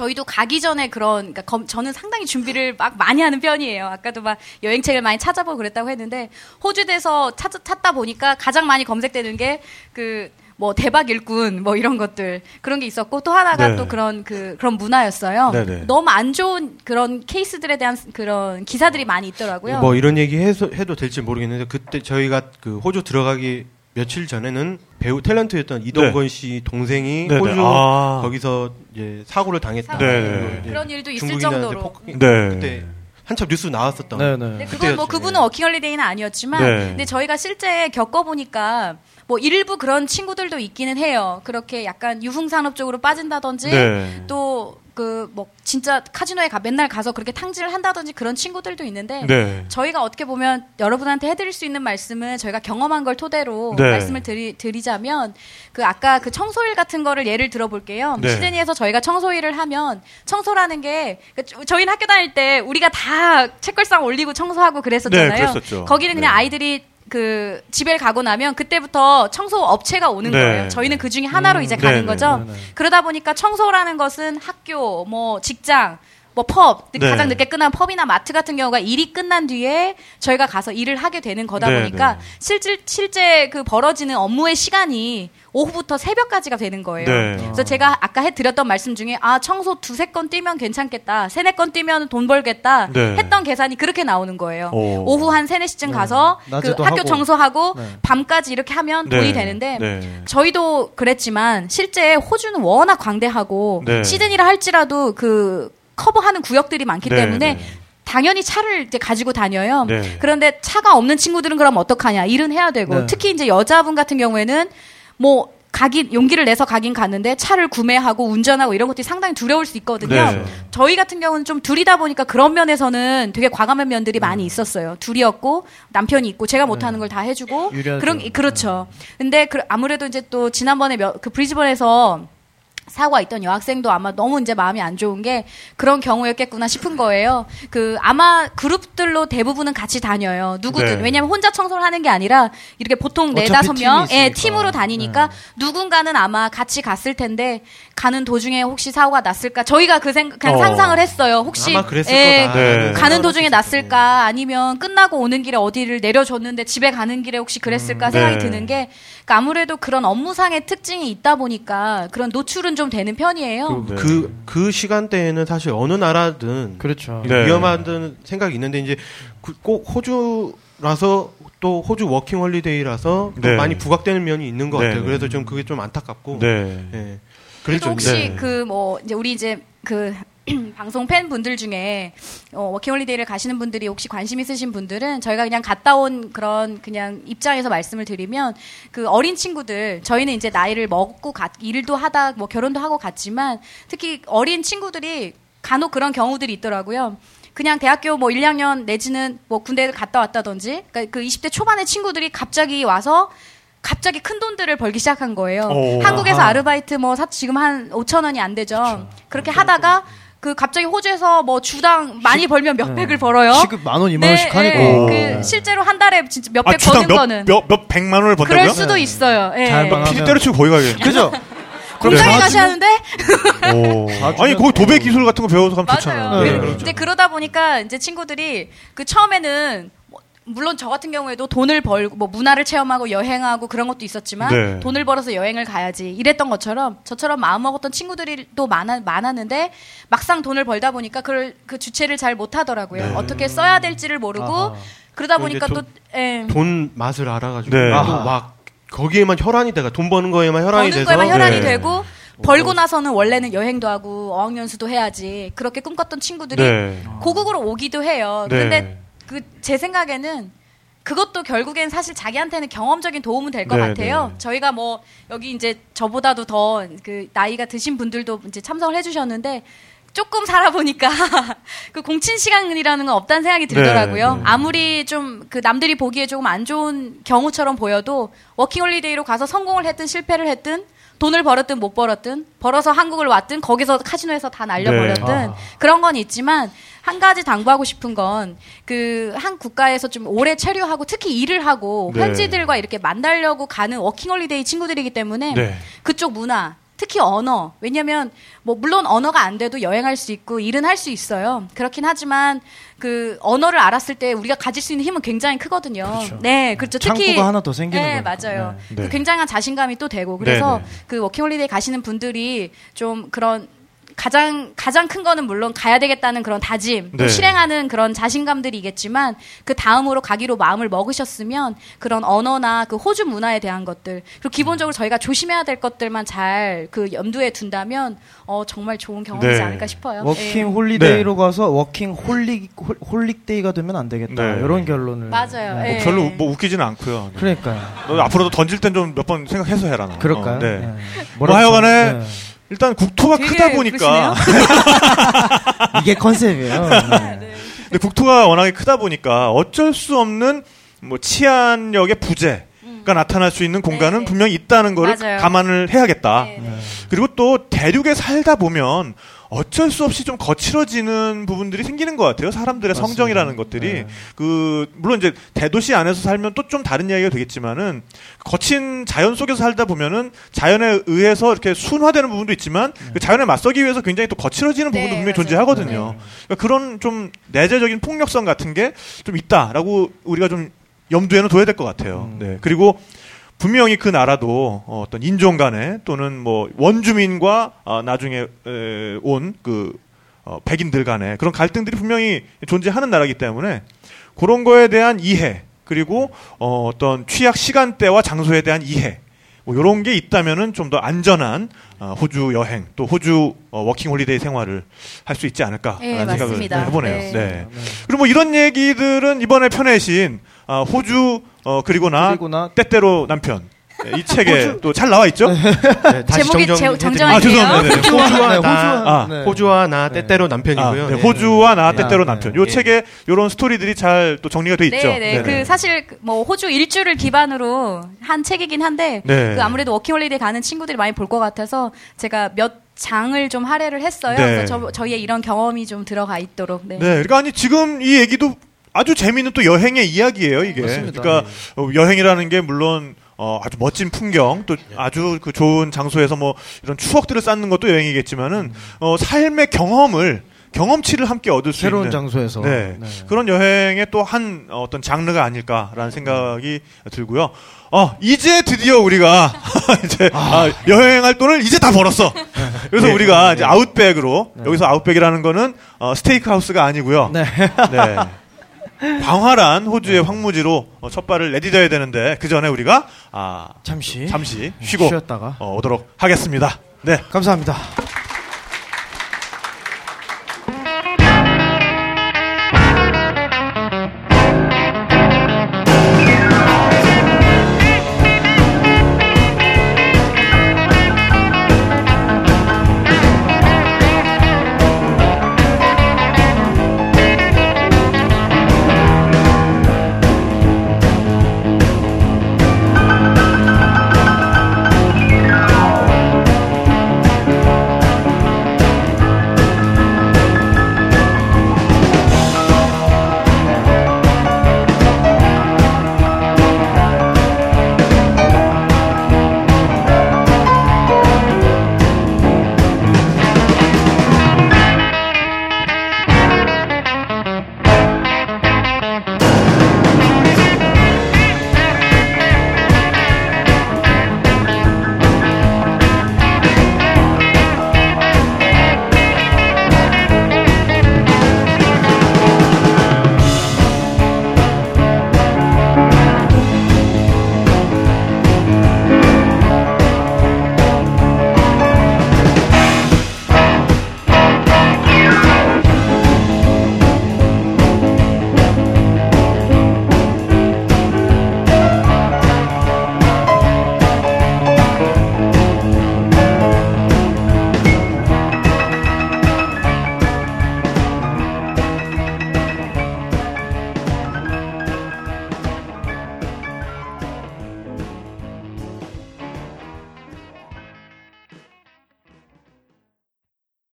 네. 네. 저희도 가기 전에 그런 그러니까 검- 저는 상당히 준비를 막 많이 하는 편이에요. 아까도 막 여행책을 많이 찾아보고 그랬다고 했는데 호주에서 찾, 찾다 보니까 가장 많이 검색되는 게그 뭐 대박 일꾼 뭐 이런 것들 그런 게 있었고 또 하나가 네. 또 그런 그 그런 문화였어요. 네 네. 너무 안 좋은 그런 케이스들에 대한 그런 기사들이 많이 있더라고요. 뭐 이런 얘기 해서, 해도 될지 모르겠는데 그때 저희가 그 호주 들어가기 며칠 전에는 배우 탤런트였던 이동건 씨 동생이 네네. 호주 아. 거기서 이제 사고를 당했다. 사고. 네. 이제 그런 일도 있을 정도로. 폭- 네. 그때 한참 뉴스 나왔었던. 네, 네, 그건 뭐 그분은 워킹홀리데이는 아니었지만, 네. 근데 저희가 실제 겪어보니까 뭐 일부 그런 친구들도 있기는 해요. 그렇게 약간 유흥산업 쪽으로 빠진다든지, 네. 또 그 뭐 진짜 카지노에 가 맨날 가서 그렇게 탕진을 한다든지 그런 친구들도 있는데, 네. 저희가 어떻게 보면 여러분한테 해드릴 수 있는 말씀은 저희가 경험한 걸 토대로 네. 말씀을 드리, 드리자면, 그 아까 그 청소일 같은 거를 예를 들어볼게요. 네. 시드니에서 저희가 청소일을 하면 청소라는 게그 저희는 학교 다닐 때 우리가 다 책걸상 올리고 청소하고 그랬었잖아요. 네. 거기는 그냥 네. 아이들이 그 집에 가고 나면 그때부터 청소 업체가 오는 네. 거예요. 저희는 그 중에 하나로 음, 이제 네, 가는 네, 거죠. 네, 네. 그러다 보니까 청소라는 것은 학교, 뭐 직장, 뭐 펍, 네. 가장 늦게 끝난 펍이나 마트 같은 경우가 일이 끝난 뒤에 저희가 가서 일을 하게 되는 거다 네, 보니까 네. 실제 실제 그 벌어지는 업무의 시간이 오후부터 새벽까지가 되는 거예요. 네. 그래서 제가 아까 해 드렸던 말씀 중에 아 청소 두세 건 뛰면 괜찮겠다, 세네 건 뛰면 돈 벌겠다 네. 했던 계산이 그렇게 나오는 거예요. 오. 오후 한 세네 시쯤 가서 그 학교 하고. 청소하고 네. 밤까지 이렇게 하면 네. 돈이 되는데 네. 저희도 그랬지만 실제 호주는 워낙 광대하고 네. 시드니라 할지라도 그 커버하는 구역들이 많기 네, 때문에 네. 당연히 차를 이제 가지고 다녀요. 네. 그런데 차가 없는 친구들은 그럼 어떡하냐? 일은 해야 되고 네. 특히 이제 여자분 같은 경우에는 뭐 가긴 용기를 내서 가긴 갔는데 차를 구매하고 운전하고 이런 것들이 상당히 두려울 수 있거든요. 네. 저희 같은 경우는 좀 둘이다 보니까 그런 면에서는 되게 과감한 면들이 많이 있었어요. 둘이었고 남편이 있고 제가 못하는 걸다 해주고 유리하죠. 그런 그렇죠. 근데 그- 아무래도 이제 또 지난번에 몇- 그 브리즈번에서 사고가 있던 여학생도 아마 너무 이제 마음이 안 좋은 게 그런 경우였겠구나 싶은 거예요. 그 아마 그룹들로 대부분은 같이 다녀요. 누구든. 네. 왜냐면 혼자 청소를 하는 게 아니라 이렇게 보통 어차피 네다섯 명, 팀이 예. 팀으로 다니니까 누군가는 아마 같이 갔을 텐데 가는 도중에 혹시 사고가 났을까? 저희가 그 생, 그냥 어. 상상을 했어요. 혹시 아마 그랬을 예, 거다. 네. 생각을 가는 도중에 수 났을까? 아니면 끝나고 오는 길에 어디를 내려줬는데 집에 가는 길에 혹시 그랬을까 생각이 네. 드는 게 그러니까 아무래도 그런 업무상의 특징이 있다 보니까 그런 노출은 좀 되는 편이에요. 네. 그, 그 시간대에는 사실 어느 나라든 그렇죠. 네. 위험하다는 생각이 있는데 이제 그- 꼭 호주라서 또 호주 워킹 홀리데이라서 또 네. 많이 부각되는 면이 있는 것 네, 같아요. 네. 그래서 좀 그게 좀 안타깝고. 네. 예. 그리고 그랬죠. 혹시 네. 그뭐 이제 우리 이제 그 방송 팬 분들 중에 어, 워킹홀리데이를 가시는 분들이 혹시 관심 있으신 분들은 저희가 그냥 갔다 온 그런 그냥 입장에서 말씀을 드리면 그 어린 친구들 저희는 이제 나이를 먹고 갔, 일도 하다 뭐 결혼도 하고 갔지만 특히 어린 친구들이 간혹 그런 경우들이 있더라고요. 그냥 대학교 뭐 1, 2학년 내지는 뭐 군대를 갔다 왔다든지 그러니까 그 20대 초반의 친구들이 갑자기 와서 갑자기 큰 돈들을 벌기 시작한 거예요. 오. 한국에서 아하. 아르바이트 뭐 사, 지금 한 5천 원이 안 되죠. 그렇게 하다가 그 갑자기 호주에서 뭐 주당 많이 벌면 몇 백을 벌어요. 시급 만 원, 이만 원씩 하니까. 오. 그 실제로 한 달에 진짜 아, 몇백 주당 버는 몇, 거는 몇, 몇 백만 원을 번다고요? 그럴 수도 있어요. 예. 잘 막 피디 때려치고 거기 가야겠네. 그죠? 공장에 네. 가시는데 오. 아니, 거기 도배 기술 같은 거 배워서 가면 좋잖아요. 맞아요. 네, 그- 그렇죠. 이제 그러다 보니까 이제 친구들이 그 처음에는 뭐 물론 저 같은 경우에도 돈을 벌고 뭐 문화를 체험하고 여행하고 그런 것도 있었지만 네. 돈을 벌어서 여행을 가야지 이랬던 것처럼 저처럼 마음 먹었던 친구들이 또 많아, 많았는데 막상 돈을 벌다 보니까 그걸 그 주체를 잘 못하더라고요. 네. 어떻게 써야 될지를 모르고 아하. 그러다 또 보니까 이제 또 예. 돈 맛을 알아가지고 네. 막 거기에만 혈안이 돼가 돈 버는 거에만 혈안이 버는 돼서 거에만 혈안이 네. 되고 벌고 나서는 원래는 여행도 하고 어학연수도 해야지 그렇게 꿈꿨던 친구들이 네. 고국으로 오기도 해요. 네. 근데 그 제 생각에는 그것도 결국엔 사실 자기한테는 경험적인 도움은 될것 네, 같아요. 네. 저희가 뭐 여기 이제 저보다도 더 그 나이가 드신 분들도 이제 참석을 해주셨는데 조금 살아보니까 그 공친 시간이라는 건 없다는 생각이 들더라고요. 네, 네. 아무리 좀 그 남들이 보기에 조금 안 좋은 경우처럼 보여도 워킹홀리데이로 가서 성공을 했든 실패를 했든 돈을 벌었든 못 벌었든 벌어서 한국을 왔든 거기서 카지노에서 다 날려버렸든 네. 아. 그런 건 있지만 한 가지 당부하고 싶은 건 그 한 국가에서 좀 오래 체류하고 특히 일을 하고 네. 현지들과 이렇게 만나려고 가는 워킹홀리데이 친구들이기 때문에 네. 그쪽 문화 특히 언어 왜냐면 뭐 물론 언어가 안 돼도 여행할 수 있고 일은 할 수 있어요 그렇긴 하지만 그 언어를 알았을 때 우리가 가질 수 있는 힘은 굉장히 크거든요 그렇죠. 네 그렇죠 특히 창구가 하나 더 생기는 네 거니까. 맞아요 네. 그 네. 굉장한 자신감이 또 되고 그래서 네, 네. 그 워킹홀리데이 가시는 분들이 좀 그런 가장 가장 큰 거는 물론 가야 되겠다는 그런 다짐, 또 네. 실행하는 그런 자신감들이겠지만 그 다음으로 가기로 마음을 먹으셨으면 그런 언어나 그 호주 문화에 대한 것들 그리고 기본적으로 저희가 조심해야 될 것들만 잘 그 염두에 둔다면 어 정말 좋은 경험이지 네. 않을까 싶어요. 워킹 예. 홀리데이로 가서 워킹 홀릭 홀- 홀릭데이가 되면 안 되겠다. 네. 이런 결론을. 맞아요. 뭐 예. 별로 뭐 웃기지는 않고요. 네. 그러니까요. 너 앞으로도 던질 땐 좀 몇 번 생각해서 해라. 너. 그럴까요? 어, 네. 네. 뭐 하여간에 좀, 네. 일단 국토가 되게 크다 보니까 이게 컨셉이에요. 네. 근데 국토가 워낙에 크다 보니까 어쩔 수 없는 뭐 치안력의 부재가 나타날 수 있는 공간은 분명히 있다는 거를 음. 맞아요. 감안을 해야겠다. 그리고 또 대륙에 살다 보면 어쩔 수 없이 좀 거칠어지는 부분들이 생기는 것 같아요. 사람들의 맞습니다. 성정이라는 것들이 네. 그 물론 이제 대도시 안에서 살면 또 좀 다른 이야기가 되겠지만은 거친 자연 속에서 살다 보면은 자연에 의해서 이렇게 순화되는 부분도 있지만 그 자연에 맞서기 위해서 굉장히 또 거칠어지는 부분도 분명히 존재하거든요. 그러니까 그런 좀 내재적인 폭력성 같은 게 좀 있다라고 우리가 좀 염두에는 둬야 될 것 같아요. 네. 그리고 분명히 그 나라도 어, 어떤 인종 간에 또는 뭐 원주민과 아, 나중에 온 그 백인들 간에 그런 갈등들이 분명히 존재하는 나라이기 때문에 그런 거에 대한 이해 그리고 어, 어떤 취약 시간대와 장소에 대한 이해 뭐 이런 게 있다면은 좀 더 안전한 어, 호주 여행 또 호주 어, 워킹 홀리데이 생활을 할 수 있지 않을까라는 네, 생각을. 해보네요. 네. 네. 그리고 뭐 이런 얘기들은 이번에 펴내신 아, 호주 어, 그리고 나 때때로 남편 네, 이 책에 또 잘 나와 있죠? 다시 제목이 제- 정정해드릴게요. 정정할게요. 아, 죄송합니다. 네. 호주와 네, 나, 호주와- 아, 네. 호주와 나 때때로 남편이고요. 아, 네, 네. 호주와 나 때때로 네. 남편. 요 네. 책에 요런 스토리들이 잘 또 정리가 돼 있죠. 네, 네. 그 사실 뭐 호주 일주를 기반으로 한 책이긴 한데 네. 그 아무래도 워킹홀리데이 가는 친구들이 많이 볼 것 같아서 제가 몇 장을 좀 할애를 했어요. 네. 그래서 저, 저희의 이런 경험이 좀 들어가 있도록. 네. 네, 그러니까 아니 지금 이 얘기도 아주 재미있는 또 여행의 이야기예요, 이게. 맞습니다. 그러니까 어, 여행이라는 게 물론 어, 아주 멋진 풍경 또 아주 그 좋은 장소에서 뭐 이런 추억들을 쌓는 것도 여행이겠지만은 어, 삶의 경험을 경험치를 함께 얻을 수 새로운 있는 장소에서. 네. 네. 그런 여행의 또 한 어떤 장르가 아닐까라는 생각이 들고요. 어, 이제 드디어 우리가 이제 아, 여행할 돈을 이제 다 벌었어. 그래서 네. 우리가 이제 아웃백으로 여기서 아웃백이라는 거는 어, 스테이크 하우스가 아니고요. 네. 네. 광활한 호주의 황무지로 어, 첫 발을 내디뎌야 되는데 그 전에 우리가 아, 잠시 잠시 쉬고 쉬었다가 어, 오도록 하겠습니다. 네, 감사합니다.